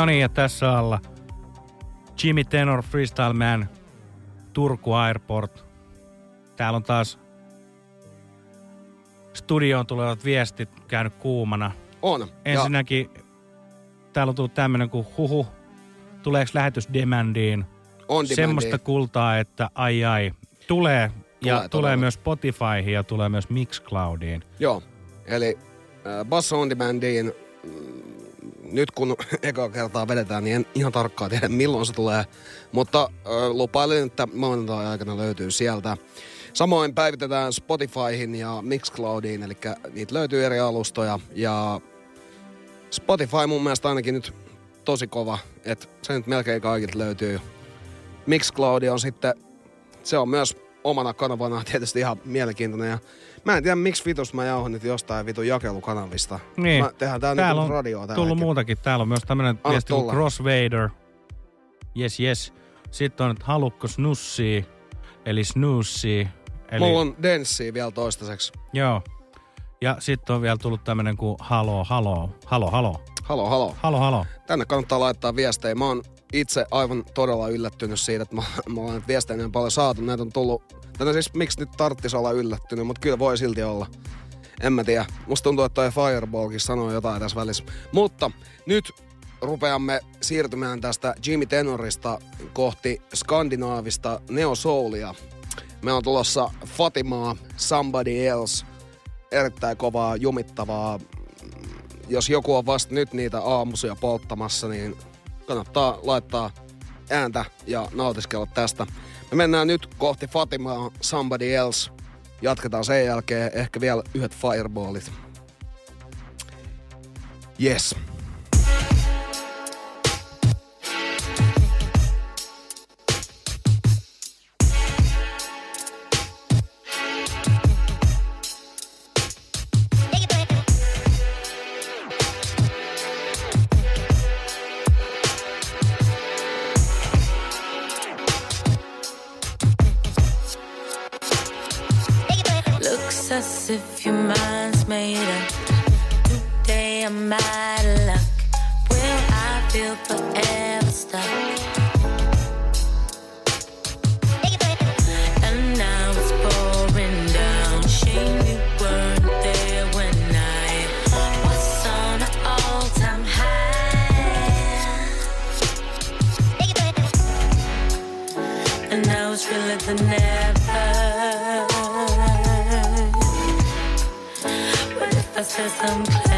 No niin, ja tässä alla Jimmy Tenor Freestyle Man, Turku Airport. Täällä on taas studioon tulevat viestit käynyt kuumana. On. Ensinnäkin täällä on tullut tämmönen kuin huhu. Tuleeko lähetys demandiin? On demandiin. Semmoista kultaa, että ai ai. Tulee. ja tulee todella. myös Spotifyhin ja tulee myös Mixcloudiin. Joo, eli äh, Bass on Demandiin, nyt kun eka kertaa vedetään, niin en ihan tarkkaan tiedä milloin se tulee, mutta äh, lupailin, että maanantai aikana löytyy sieltä. Samoin päivitetään Spotifyhin ja Mixcloudiin, eli niitä löytyy eri alustoja. Ja Spotify mun mielestä ainakin nyt tosi kova, että se nyt melkein kaikilta löytyy. Mixcloud on sitten, se on myös omana kanavana tietysti ihan mielenkiintoinen. Ja mä en tiedä, miksi vitus mä jauhan nyt jostain vitun jakelukanavista. Niin. Mä tehdään tää Täällä nyt on radioa tällä tullut muutakin. Täällä on myös tämmönen viesti kuin tulla. Cross Vader. Yes, yes. Sitten on, että halukko snussia, eli snoozia. Eli, Mulla on Denssiä vielä toistaiseksi. Joo. Ja sitten on vielä tullut tämmönen kuin halo, halo, halo, halo, Halo, halo. halo, halo. Tänne kannattaa laittaa viestejä. Mä oon itse aivan todella yllättynyt siitä, että mä, mä näitä viestejä niin paljon saatu. Näitä on tullut, tänne siis miksi nyt tarttis olla yllättynyt, mutta kyllä voi silti olla. En mä tiedä. Musta tuntuu, että toi Fireballkin sanoo jotain tässä välissä. Mutta nyt rupeamme siirtymään tästä Jimmy Tenorista kohti skandinaavista neosoulia. Me on tulossa Fatimaa, Somebody Else, erittäin kovaa, jumittavaa. Jos joku on vasta nyt niitä aamusia polttamassa, niin kannattaa laittaa ääntä ja nautiskella tästä. Me mennään nyt kohti Fatimaa, Somebody Else. Jatketaan sen jälkeen ehkä vielä yhdet fireballit. Yes. If your mind's made up. Today I'm out of luck. Will I feel forever stuck? And now it's pouring down. Shame you weren't there when I was on an all-time high. And realer than ever. What if I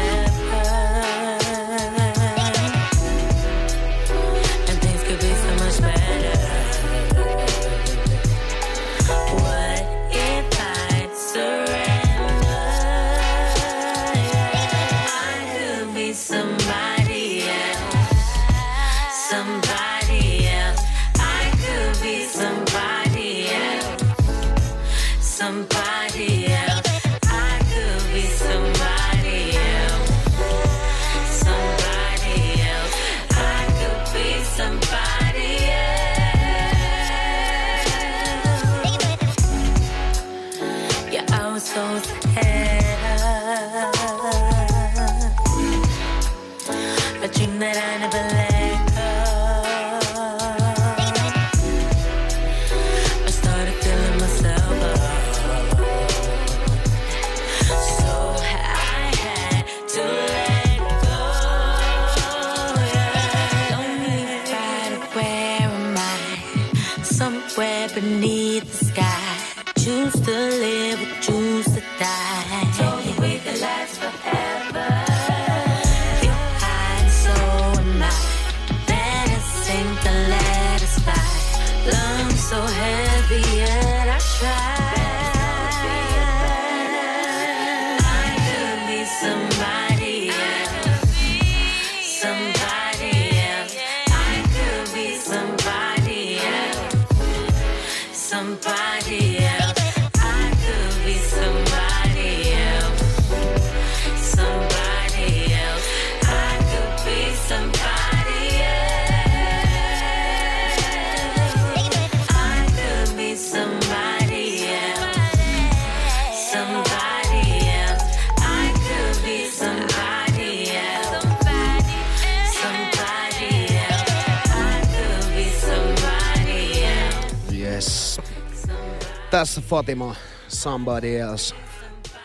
Tässä Fatima, Somebody Else,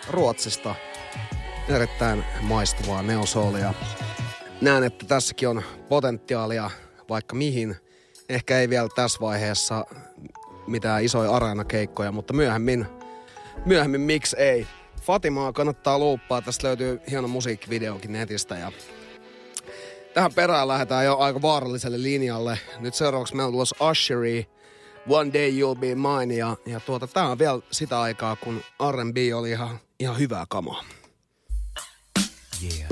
Ruotsista. Erittäin maistuvaa neosoolia. Näen, että tässäkin on potentiaalia vaikka mihin. Ehkä ei vielä tässä vaiheessa mitään isoja areenakeikkoja, mutta myöhemmin, myöhemmin miksi ei. Fatimaa kannattaa luuppaa. Tästä löytyy hieno musiikkivideokin netistä ja tähän perään lähdetään jo aika vaaralliselle linjalle. Nyt seuraavaksi meillä on tulossa Usheri, One Day You'll Be Mine ja, ja tuota, tää on vielä sitä aikaa, kun R&B oli ihan, ihan hyvää kamaa. Yeah.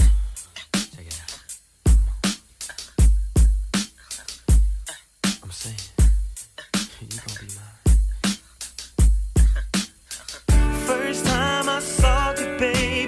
First time I saw you, baby,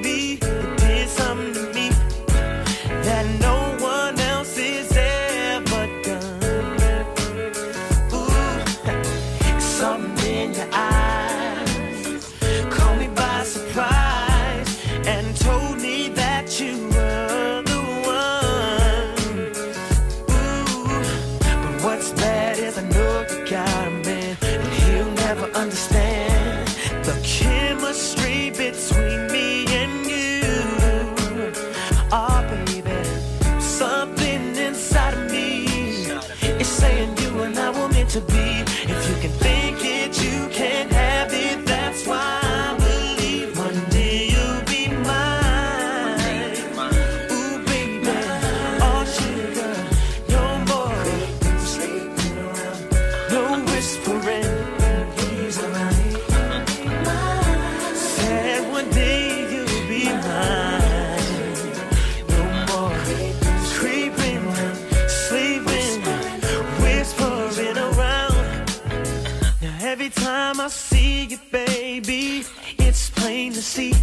see.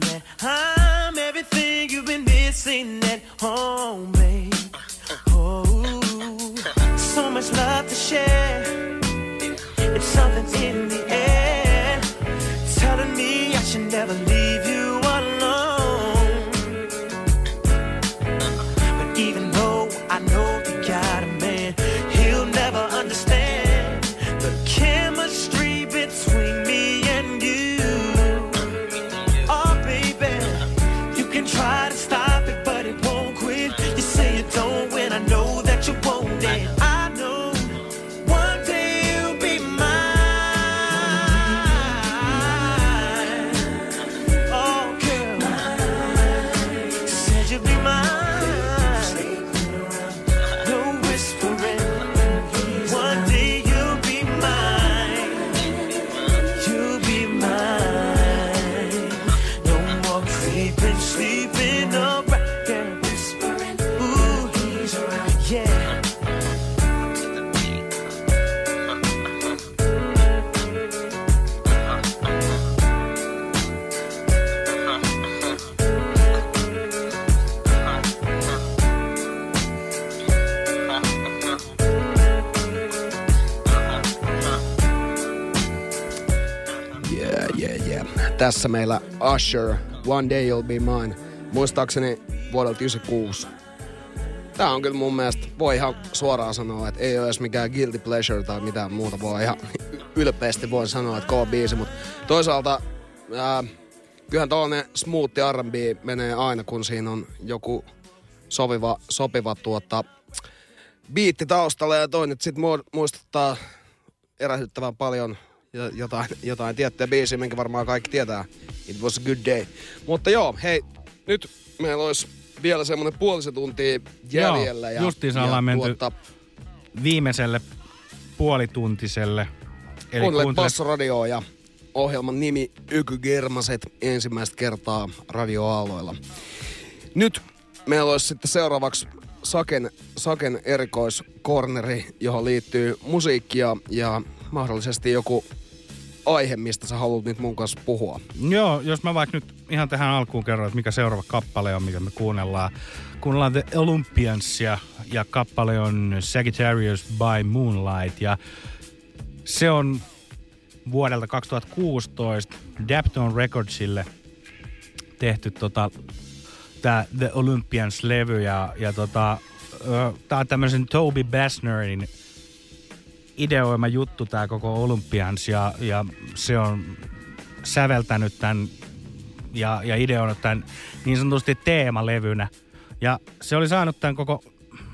That I'm everything you've been missing at home, Tässä meillä Usher, One Day You'll Be Mine. Muistaakseni vuodelta 96. Tää on kyllä mun mielestä, voi ihan suoraan sanoa, että ei ole edes mikään guilty pleasure tai mitään muuta. Voi ihan ylpeästi voin sanoa, että kova biisi, mutta toisaalta ää, kyllähän tollanen smooth R&B menee aina, kun siinä on joku sopiva, sopiva tuota, biitti taustalla ja toinen sitten muistuttaa erähyttävän paljon jo- jotain, jotain tiettyä biisiä, minkä varmaan kaikki tietää. It was a good day. Mutta joo, hei, nyt meillä olisi vielä semmoinen puolisen tuntia jäljellä. Joo, justiinsa ollaan menty viimeiselle puolituntiselle. Eli Kuuntelet kuuntelet Bassoradioa ja ohjelman nimi Yky Germaset ensimmäistä kertaa radioaaloilla. Nyt meillä olisi sitten seuraavaksi Saken, Saken erikoiskorneri, johon liittyy musiikkia ja mahdollisesti joku aihe, mistä sä haluat nyt mun kanssa puhua. Joo, jos mä vaikka nyt ihan tähän alkuun kerron, että mikä seuraava kappale on, mikä me kuunnellaan. Kuunnellaan The Olympiansia ja kappale on Sagittarius by Moonlight ja se on vuodelta 2016 Daptone Recordsille tehty tota, tää The Olympians-levy ja, ja tota, tää on tämmöisen Toby Bassnerin ideoima juttu tämä koko Olympians ja, ja se on säveltänyt tämän ja, ja ideoinut tämän niin sanotusti teemalevynä. Ja se oli saanut tämän koko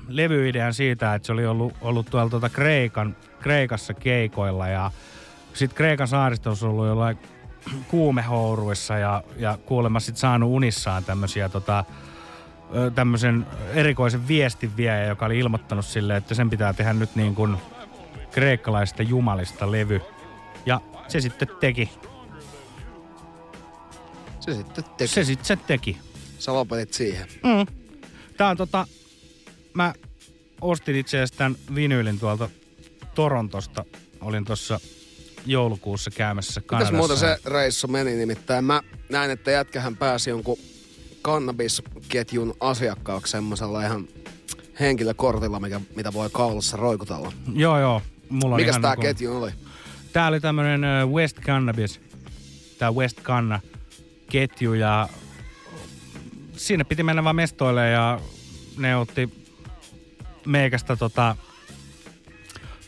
levyidean siitä, että se oli ollut, ollut tuolla tuota Kreikan, Kreikassa keikoilla ja sitten Kreikan saaristossa ollut jollain kuumehouruissa ja, ja kuulemma sitten saanut unissaan tämmöisiä tota, tämmöisen erikoisen viestin viejä, joka oli ilmoittanut sille, että sen pitää tehdä nyt niin kuin kreikkalaisista jumalista levy. Ja se sitten teki. Se sitten teki. Se sitten se teki. Sä lopetit siihen. Mm. Tää on tota, mä ostin itse asiassa tämän vinyylin tuolta Torontosta. Olin tuossa joulukuussa käymässä Kanadassa. Mitäs muuta se reissu meni nimittäin? Mä näin, että jätkähän pääsi jonkun kannabisketjun asiakkaaksi semmoisella ihan henkilökortilla, mikä, mitä voi kaulassa roikutella. Joo, joo. Mulla on Mikäs tää niinku- ketju oli? Tää oli tämmönen West Cannabis, tää West Canna ketju ja sinne piti mennä vaan mestoille ja ne otti meikästä tota,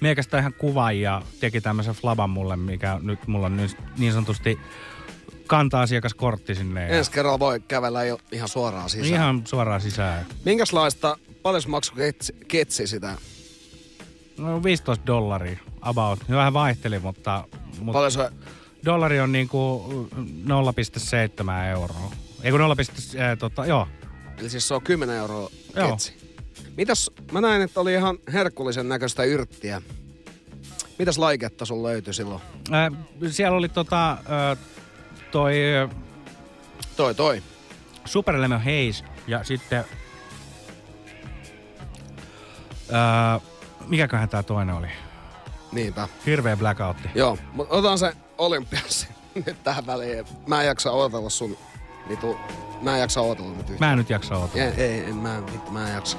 meikästä ihan kuvan ja teki tämmöisen flaban mulle, mikä nyt mulla on niin sanotusti kanta-asiakaskortti sinne. Ja Ensi kerralla voi kävellä jo ihan suoraan sisään. ihan suoraan sisään. Minkälaista, paljon se maksoi ketsi, ketsi sitä? No 15 dollaria about. Vähän vaihteli, mutta... mutta Paljon se, Dollari on niinku 0,7 euroa. Ei kun 0, äh, tota, joo. eli siis se on 10 euroa Joo. ketsi. Mitäs, mä näin, että oli ihan herkullisen näköistä yrttiä. Mitäs laiketta sun löytyi silloin? Äh, siellä oli tota, äh, toi Toi, toi. Super Lemon Haze ja sitten... Äh, mikäköhän tää toinen oli? Niinpä. Hirveä blackoutti. Joo, mutta otan se olympiassa nyt tähän väliin. Mä en jaksa odotella sun vitu... Mä en jaksa odotella nyt yhtään. Mä en nyt jaksa odotella. Ei, ei, en, mä, en- mä en jaksa.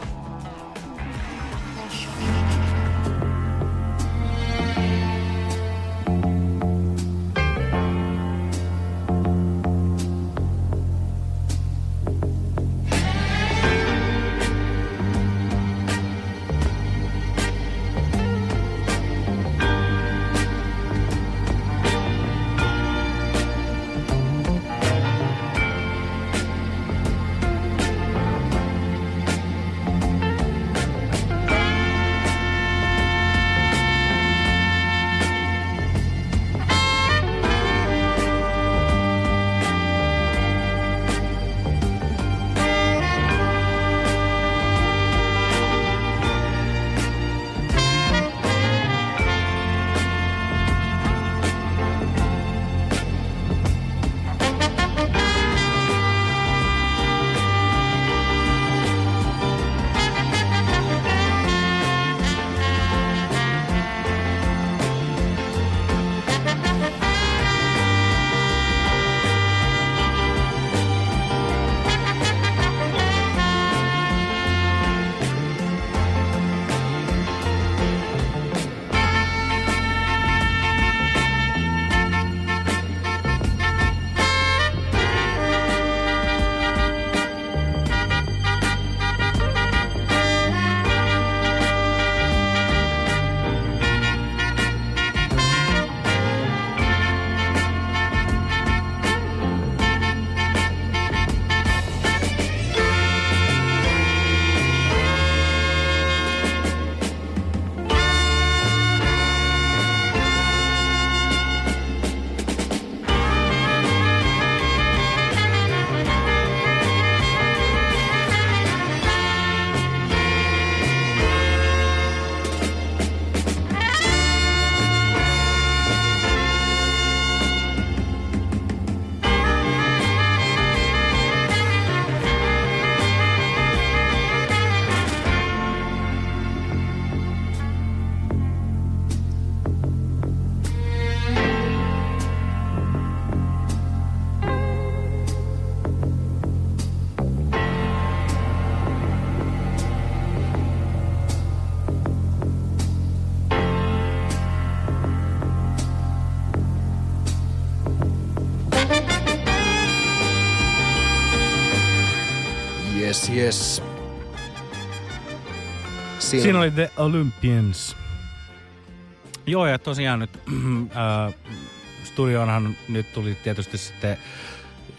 Yes. Siinä, Siinä oli The Olympians. Joo, ja tosiaan nyt äh, studioonhan nyt tuli tietysti sitten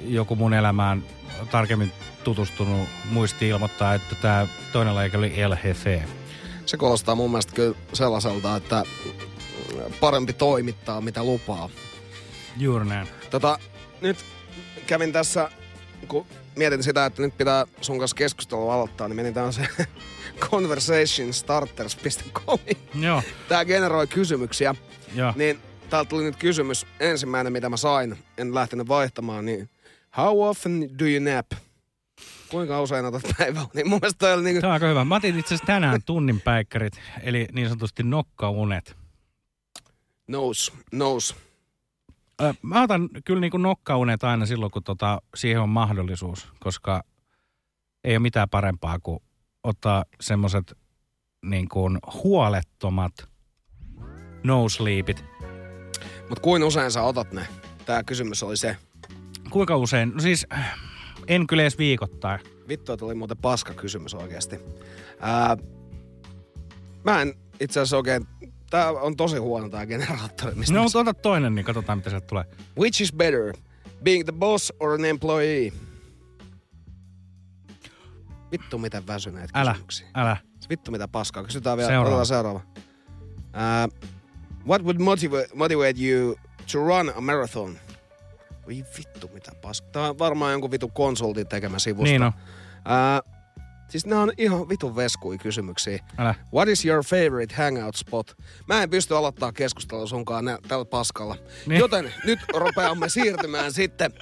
joku mun elämään tarkemmin tutustunut muisti ilmoittaa, että tämä toinen laji oli El Jefe. Se kuulostaa mun mielestä kyllä sellaiselta, että parempi toimittaa, mitä lupaa. Juuri näin. Tota, nyt kävin tässä, kun mietin sitä, että nyt pitää sun kanssa keskustelua aloittaa, niin menin tämmöiseen conversationstarters.com. Joo. Tää generoi kysymyksiä. Joo. Niin täältä tuli nyt kysymys, ensimmäinen mitä mä sain, en lähtenyt vaihtamaan, niin How often do you nap? Kuinka usein otat päivällä? Niin mun mielestä oli niinku... Tämä on aika hyvä. Mä otin itse asiassa tänään tunnin päikkärit, eli niin sanotusti nokkaunet. Nous, nous. Ö, Mä otan kyllä niin nokkaunet aina silloin, kun tota, siihen on mahdollisuus, koska ei ole mitään parempaa kuin ottaa semmoiset niin kuin huolettomat no sleepit. Mut kuin usein sä otat ne? Tää kysymys oli se. Kuinka usein? No siis en kyllä edes viikoittain. Vittu, että oli muuten paska kysymys oikeasti. Ää, mä en itse asiassa oikein... Tää on tosi huono tää generaattori. Mistä No, mutta ota toinen, niin katsotaan, mitä sieltä tulee. Which is better? Being the boss or an employee? Vittu miten väsyneet Älä, kysymyksiä. älä. Vittu mitä paskaa. Kysytään vielä. Seuraava. Seuraava. Uh, what would motivate, motivate you to run a marathon? Voi vittu mitä paskaa. Tämä on varmaan jonkun vitun konsultin tekemä sivusta. Niin on. Uh, siis nämä on ihan vitun veskui kysymyksiä. Älä. What is your favorite hangout spot? Mä en pysty aloittaa keskustelua sunkaan nä- tällä paskalla. Niin. Joten nyt rupeamme siirtymään sitten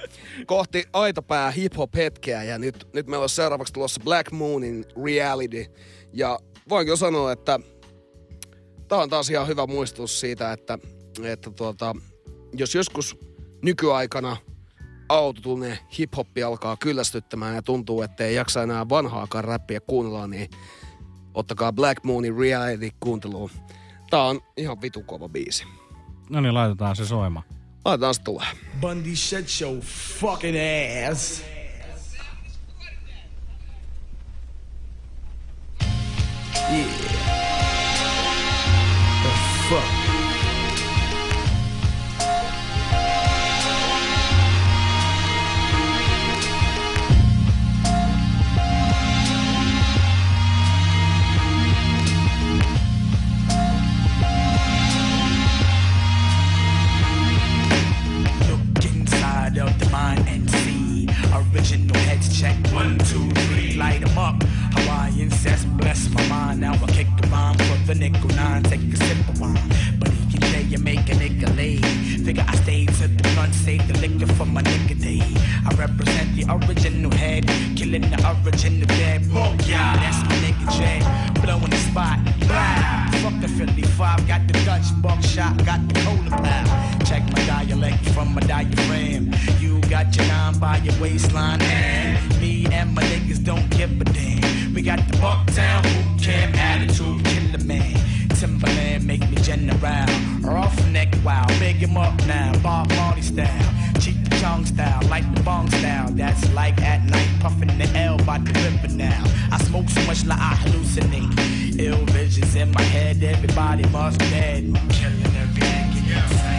kohti aitopää hip-hop hetkeä. Ja nyt, nyt meillä on seuraavaksi tulossa Black Moonin Reality. Ja voinko sanoa, että tää on taas ihan hyvä muistutus siitä, että, että tuota, jos joskus nykyaikana autotune hip-hoppi alkaa kyllästyttämään ja tuntuu, että ei jaksa enää vanhaakaan räppiä kuunnella, niin ottakaa Black Moonin Reality kuunteluun. Tää on ihan vitu kova biisi. No niin, laitetaan se soimaan. Laitetaan se tulee. Bundy, shut your fucking ass. Yeah. The fuck? Original heads check. One, two, three, light 'em up. Hawaiian says, bless my mind. Now I kick the bomb for the nickel nine. Take a sip of wine. But he can tell you make a nigga lay. Eh? Figure I stayed to the front, save the liquor for my nigga day. I represent the original head, killing the original dead. Oh yeah, that's my nigga Jay. Blowing the spot. Blah. Fuck the Philly five, got the Dutch buckshot, got the cola pal. Check my dialect from my diaphragm. You got your nine by your waistline, and me and my niggas don't give a damn. We got the Bucktown boot camp attitude, killer man. Timberland make me general. Rough neck, wow, big him up now. Bob Marley style, cheat the chong style, like the bong style. That's like at night, puffing the L by the river now. I smoke so much like I hallucinate. Ill visions in my head, everybody must dead. Killing every nigga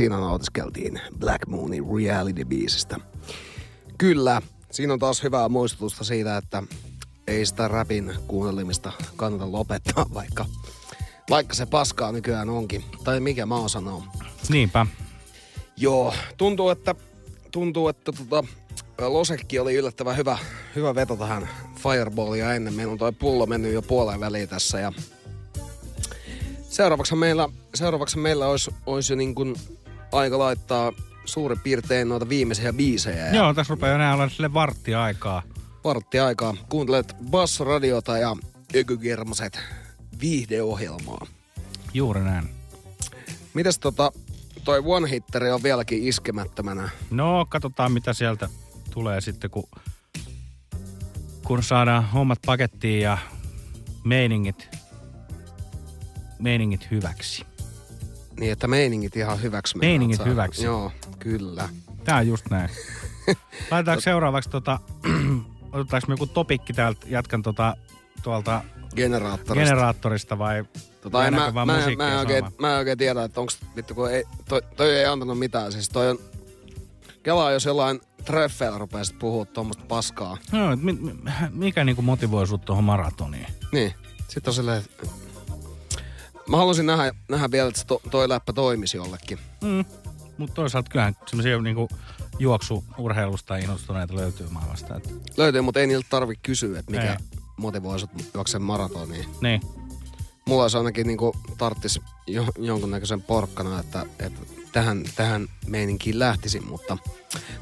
Siinä nautiskeltiin Black Moonin reality-biisistä. Kyllä, siinä on taas hyvää muistutusta siitä, että ei sitä rapin kuuntelemista kannata lopettaa, vaikka, vaikka se paskaa nykyään onkin. Tai mikä mä oon sanoa. Niinpä. Joo, tuntuu, että, tuntuu, että tota, Losekki oli yllättävän hyvä, hyvä veto tähän Fireballia ennen. Meillä on toi pullo mennyt jo puoleen väliin tässä ja seuraavaksi meillä, seuraavaksi meillä olisi, olisi jo niin kuin aika laittaa suurin piirtein noita viimeisiä biisejä. Ja Joo, tässä rupeaa enää olla sille varttia aikaa. Vartti aikaa. Kuuntelet Bass-radiota ja Ökygermaset viihdeohjelmaa. Juuri näin. Mites tota, toi one-hitteri on vieläkin iskemättömänä. No, katsotaan mitä sieltä tulee sitten, kun, kun saadaan hommat pakettiin ja meiningit, meiningit hyväksi. Niin, että meiningit ihan hyväksi. Meiningit saada. hyväksi. Joo, kyllä. Tää on just näin. Laitetaanko seuraavaksi tota, otetaanko me joku topikki täältä, jatkan tota, tuolta Generaattorista. generaattorista vai Tota, en, mä, vaan mä, musiikkia mä, en oikein, mä en oikein tiedä, että onks vittu, kun ei, toi, toi ei antanut mitään. Siis toi on, Kelaa, jos jollain treffeillä rupeaa sit puhua tuommoista paskaa. No, mi, mikä niinku motivoi sut tuohon maratoniin? Niin. Sitten on silleen, mä haluaisin nähdä, nähdä vielä, että to, toi läppä toimisi jollekin. Mm. Mutta toisaalta kyllähän semmoisia niinku juoksuurheilusta innostuneita löytyy maailmasta. Et, Löytyy, mutta ei niiltä tarvi kysyä, että mikä Ei. motivoi sut juoksen maratoniin. niin. Mulla olisi ainakin niinku tarttis jo, jonkunnäköisen porkkana, että, että tähän, tähän meininkiin lähtisin, mutta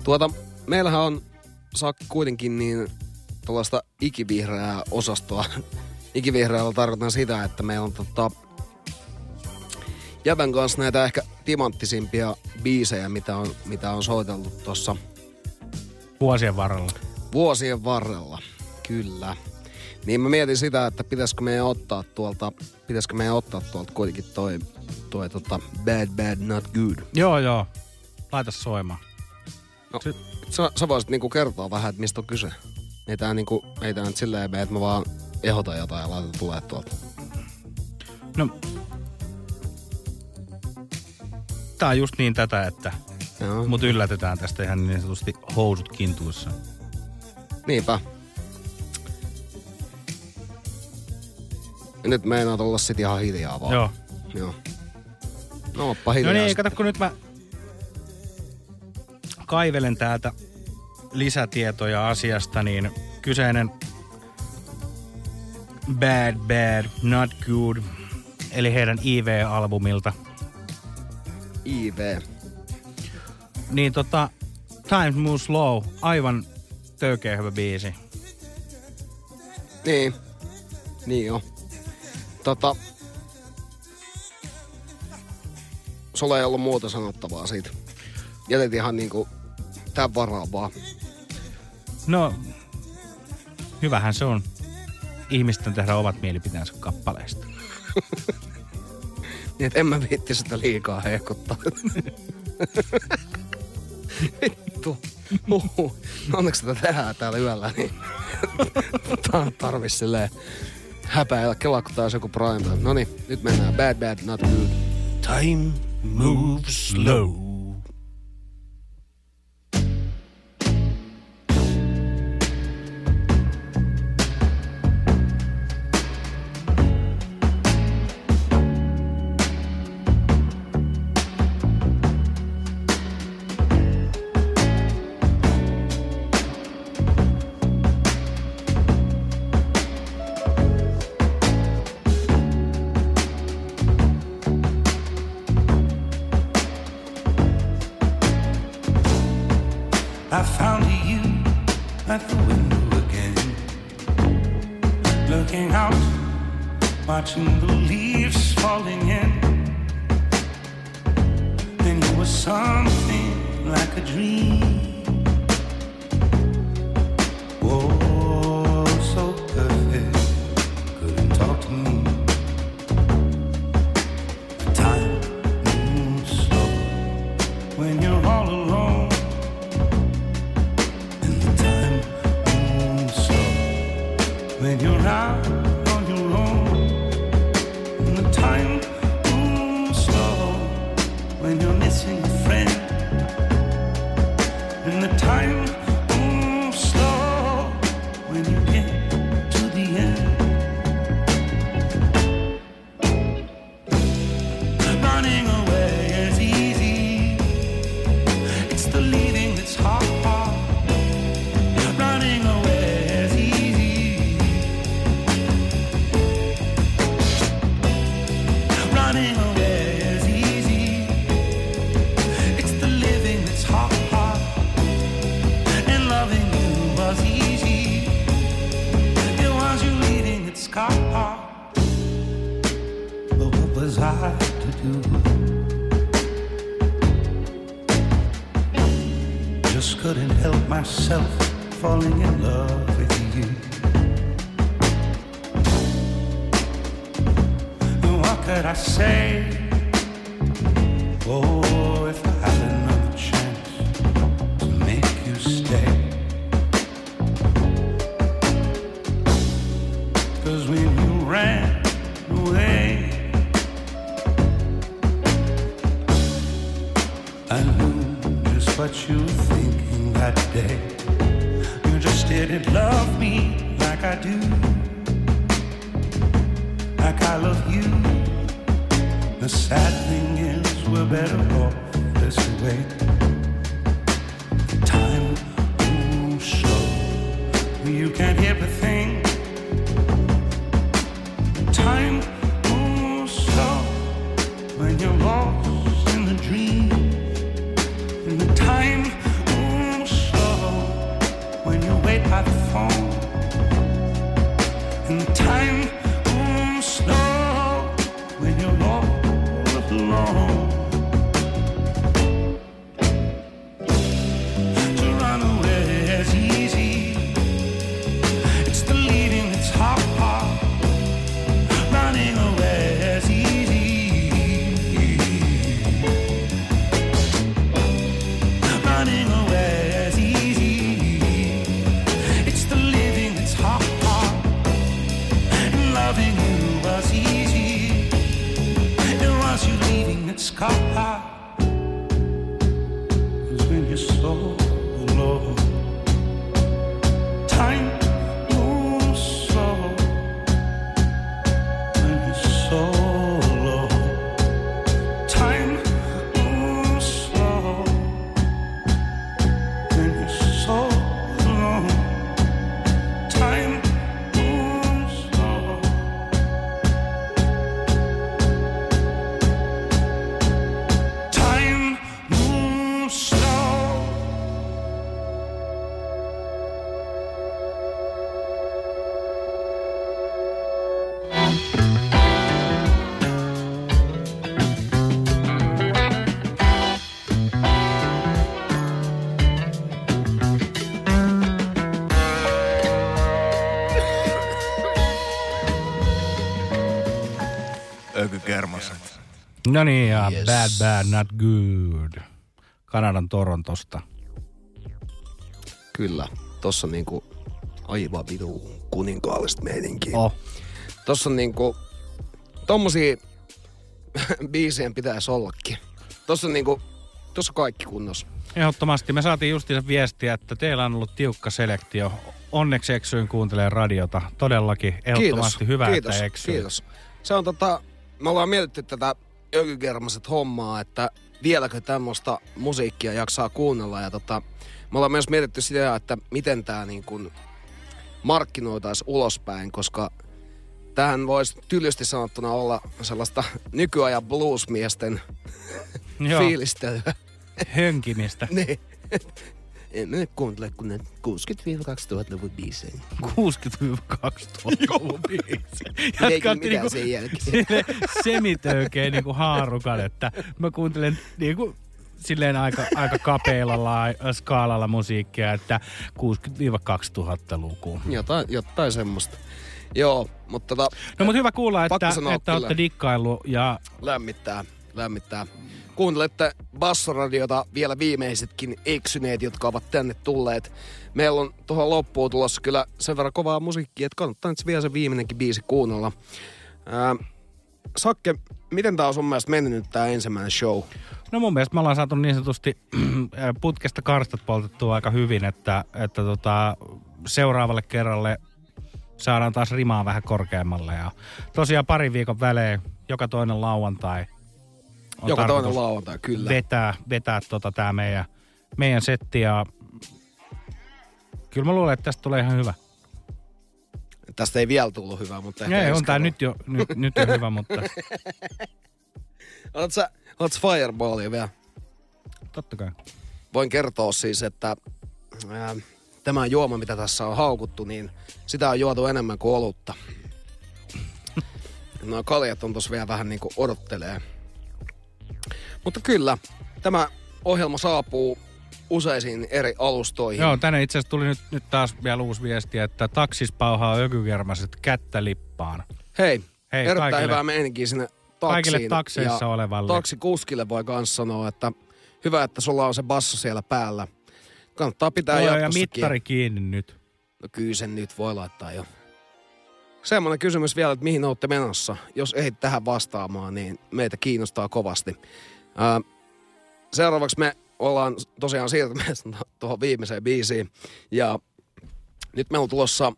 tuota, meillähän on Sakki kuitenkin niin tuollaista ikivihreää osastoa. Ikivihreällä tarkoitan sitä, että meillä on tota, Jätän kanssa näitä ehkä timanttisimpia biisejä, mitä on, mitä on soiteltu tuossa Vuosien varrella. vuosien varrella. Kyllä. Niin mä mietin sitä, että pitäisikö meidän ottaa tuolta, pitäisikö meidän ottaa tuolta kuitenkin toi, toi tota Bad Bad Not Good. Joo, joo. Laita soimaan. No, sä, sä voisit niinku kertoa vähän, että mistä on kyse. Ei tää niinku, ei tää nyt silleen mene, että mä vaan ehdotan jotain ja laitan tulee tuolta. No, tää on just niin tätä, että Joo. mut yllätetään tästä ihan niin sanotusti housut kintuissa. Niinpä. Ja nyt meinaat olla sit ihan hiljaa vaan. Joo. Joo. No, oppa hiljaa. No niin, sitten. kato kun nyt mä kaivelen täältä lisätietoja asiasta, niin kyseinen Bad Bad Not Good, eli heidän IV-albumilta, IV. niin tota, Time Moves Slow, aivan töykeä hyvä biisi. Niin. Niin joo. Tota... Sulla ei ollut muuta sanottavaa siitä. Jätet ihan niinku tän varaan vaan. No, hyvähän se on ihmisten tehdä omat mielipiteensä kappaleista. Niin, että en mä viitti sitä liikaa hehkuttaa. Vittu. Uhuh. Onneksi tätä tehdään täällä yöllä, niin tää on tarvi silleen häpäillä. Kelaa, kun taas joku prime. Noniin, nyt mennään. Bad, bad, not good. Time moves slow. something like a dream. myself No niin, ja yes. Bad Bad Not Good. Kanadan Torontosta. Kyllä, tossa niinku aivan vitu kuninkaallista meininkiä. Oh. Tossa on niinku, tommosia biisejä pitäisi ollakin. Tossa on niinku, tossa kaikki kunnossa. Ehdottomasti. Me saatiin justiinsa viestiä, että teillä on ollut tiukka selektio. Onneksi eksyin kuuntelee radiota. Todellakin ehdottomasti kiitos, hyvä, kiitos, että eksyin. Kiitos. Se on tota, me ollaan mietitty tätä ökykermaset hommaa, että vieläkö tämmöistä musiikkia jaksaa kuunnella. Ja tota, me ollaan myös mietitty sitä, että miten tämä niin kuin markkinoitaisi ulospäin, koska tähän voisi tylysti sanottuna olla sellaista nykyajan bluesmiesten Joo. fiilistelyä. Hönkimistä. niin. En mä nyt kuuntele kun ne 60-2000-luvun biisejä. 60-2000 biisi. Eikä mitään sen jälkeen. sille semitöykeä niinku haarukan, että mä kuuntelen niinku silleen aika, aika kapealla la- skaalalla musiikkia, että 60-2000-luku. Jotain, jotain semmoista. Joo, mutta tota, No mutta hyvä kuulla, että, että kyllä. olette dikkaillut ja lämmittää, lämmittää. Kuuntelette Bassoradiota vielä viimeisetkin eksyneet, jotka ovat tänne tulleet. Meillä on tuohon loppuun tulossa kyllä sen verran kovaa musiikkia, että kannattaa nyt vielä se viimeinenkin biisi kuunnella. Ää, Sakke, miten tää on sun mielestä mennyt nyt tää ensimmäinen show? No mun mielestä me ollaan saatu niin sanotusti putkesta karstat poltettua aika hyvin, että, että tota, seuraavalle kerralle saadaan taas rimaa vähän korkeammalle. Ja tosiaan parin viikon välein, joka toinen lauantai. On Joka toinen lauantai, kyllä. Vetää, vetää tota tää meidän, meidän setti ja kyllä mä luulen, että tästä tulee ihan hyvä. Tästä ei vielä tullut hyvää, mutta ehkä Ei, on tää nyt jo, nyt, nyt jo hyvä, mutta Oletko sä, oletko sä Fireballia vielä? totta kai. Voin kertoa siis, että ää, tämä juoma, mitä tässä on haukuttu, niin sitä on juotu enemmän kuin olutta. No kaljat on tossa vielä vähän niin kuin odottelee. Mutta kyllä, tämä ohjelma saapuu useisiin eri alustoihin. Joo, tänne itse asiassa tuli nyt, nyt taas vielä uusi viesti, että taksis pauhaa ökykermaset kättä lippaan. Hei, Hei erittäin kaikille. hyvää meininkiä sinne taksiin. Kaikille takseissa ja olevalle. Taksikuskille voi myös sanoa, että hyvä, että sulla on se basso siellä päällä. Kannattaa pitää ja jatkossakin. mittari kiinni nyt. No kyllä sen nyt voi laittaa jo. Semmoinen kysymys vielä, että mihin olette menossa. Jos ehdit tähän vastaamaan, niin meitä kiinnostaa kovasti. Ää, seuraavaksi me ollaan tosiaan siirtymässä tuohon viimeiseen biisiin. Ja nyt meillä on tulossa,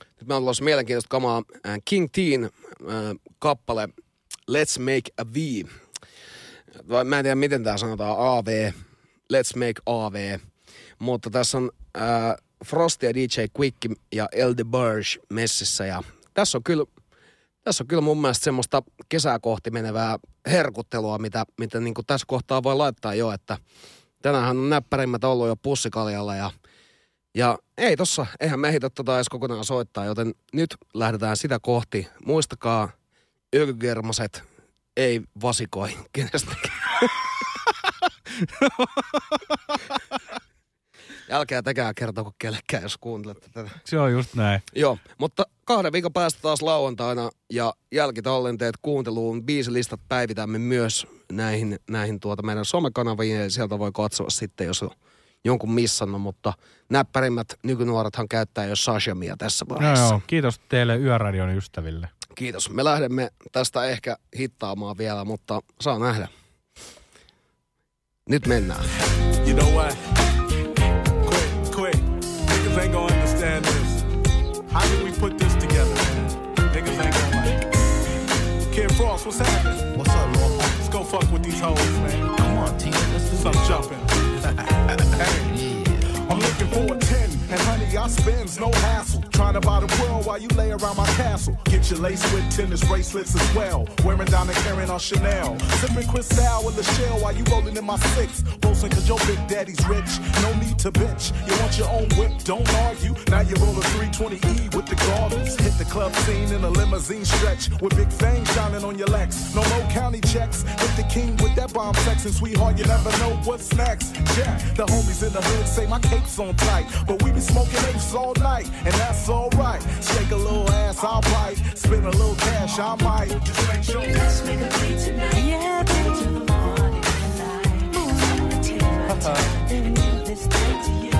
nyt meillä on tulossa mielenkiintoista kamaa. Ää, King Teen ää, kappale Let's Make a V. Vai mä en tiedä, miten tämä sanotaan, AV. Let's Make AV. Mutta tässä on äh, Frost ja DJ Quick ja El DeBarge messissä. Ja tässä on kyllä, tässä on kyllä mun mielestä semmoista kesää kohti menevää herkuttelua, mitä, mitä niin tässä kohtaa voi laittaa jo, että tänäänhän on näppärimmät ollut jo pussikaljalla ja ja ei tossa, eihän me ehditä tota edes kokonaan soittaa, joten nyt lähdetään sitä kohti. Muistakaa, yrgermaset ei vasikoi kenestäkään. Älkää tekää kertoko kellekään, jos kuuntelette tätä. Se on just näin. Joo, mutta kahden viikon päästä taas lauantaina ja jälkitallenteet kuunteluun. Biisilistat päivitämme myös näihin, näihin tuota meidän somekanaviin ja sieltä voi katsoa sitten, jos on jonkun missannut, mutta näppärimmät nykynuorethan käyttää jo Sashamia tässä No vaiheessa. joo, kiitos teille Yöradion ystäville. Kiitos. Me lähdemme tästä ehkä hittaamaan vielä, mutta saa nähdä. Nyt mennään. You know what? Quick, quick. Niggas ain't gonna understand this. How did we put this together, man? Niggas ain't gonna like it. Kid Frost, what's happening? What's up, Lord? Let's go fuck with these hoes, man. Come on, team. Let's do some jumping. hey. I'm looking for a 10, and honey, I spends no hassle. Trying to buy the world while you lay around my castle. Get your lace with tennis bracelets as well. Wearing down and carrying on Chanel. Sipping Cristal with the shell while you rolling in my six. Boasting cause your big daddy's rich. No need to bitch. You want your own whip, don't argue. Now you roll a 320E with the goggles. Hit the club scene in a limousine stretch. With big fangs shining on your legs. No more county checks. Hit the king with that bomb sex. And sweetheart, you never know what's next. Yeah, the homies in the hood say my cape's on tight. But we be smoking apes all night. And that's alright. Shake a little ass, I'll bite. Spend a little cash, I might. Just make sure. Let's make a play tonight. Yeah, baby. Till the morning light. I'ma take my time and give this thing to you.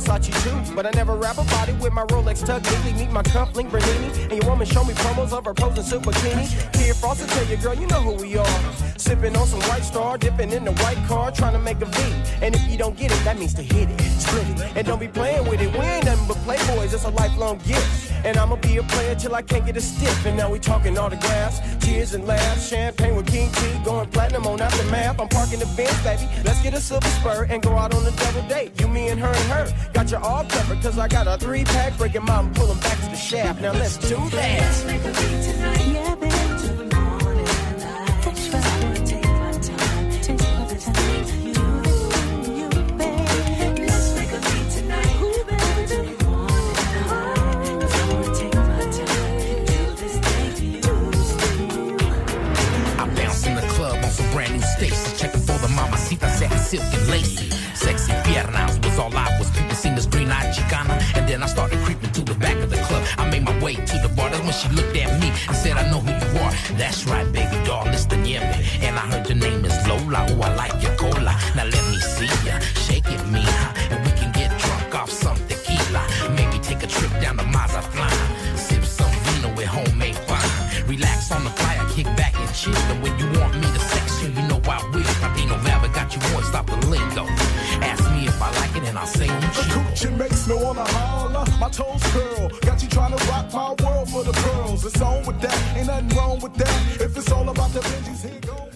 Versace too. But I never rap about it with my Rolex tucked neatly. Meet my cuff link Bernini. And your woman show me promos of her posing suit bikini. Kid Frost will tell you, girl, you know who we are. Sipping on some white star, dipping in the white car, trying to make a V. And if you don't get it, that means to hit it, split it. And don't be playing with it. We ain't nothing but playboys, it's a lifelong gift. And I'ma be a player till I can't get a stiff. And now we talking autographs, tears and laughs, champagne with King T, going platinum on aftermath. I'm parking the Benz, baby. Let's get a silver spur and go out on a double date. You, me, and her and her. Got you all covered, cause I got a three pack, breaking mom and pull 'em back to the shaft. Now let's do that. Let's make a beat tonight. Yeah, baby. I bounce in the club on some brand new Stacy, checking for the mamacita, satin silk and lacy. Piernas was all I was. People seen this green eyed Chicana, and then I started creeping to the back of the club. I made my way to the bar. That's when she looked at me and said, I know who you are. That's right, baby doll, it's the Nieve. And I heard your name is Lola. Oh, I like your cola. Now let me see ya. Shake it, mija. And we can get drunk off some tequila. Maybe take a trip down to Mazatlan. Sip some vino with homemade wine. Relax on the fire, kick back and chill. And when you want me to sex you, you know I will. Patino Valve got you on, stop the lingo. Ask me if I and I'll The coochie makes me wanna holler. My toes curl. Got you trying to rock my world for the pearls. It's on with that. Ain't nothing wrong with that. If it's all about the Benjis, here go with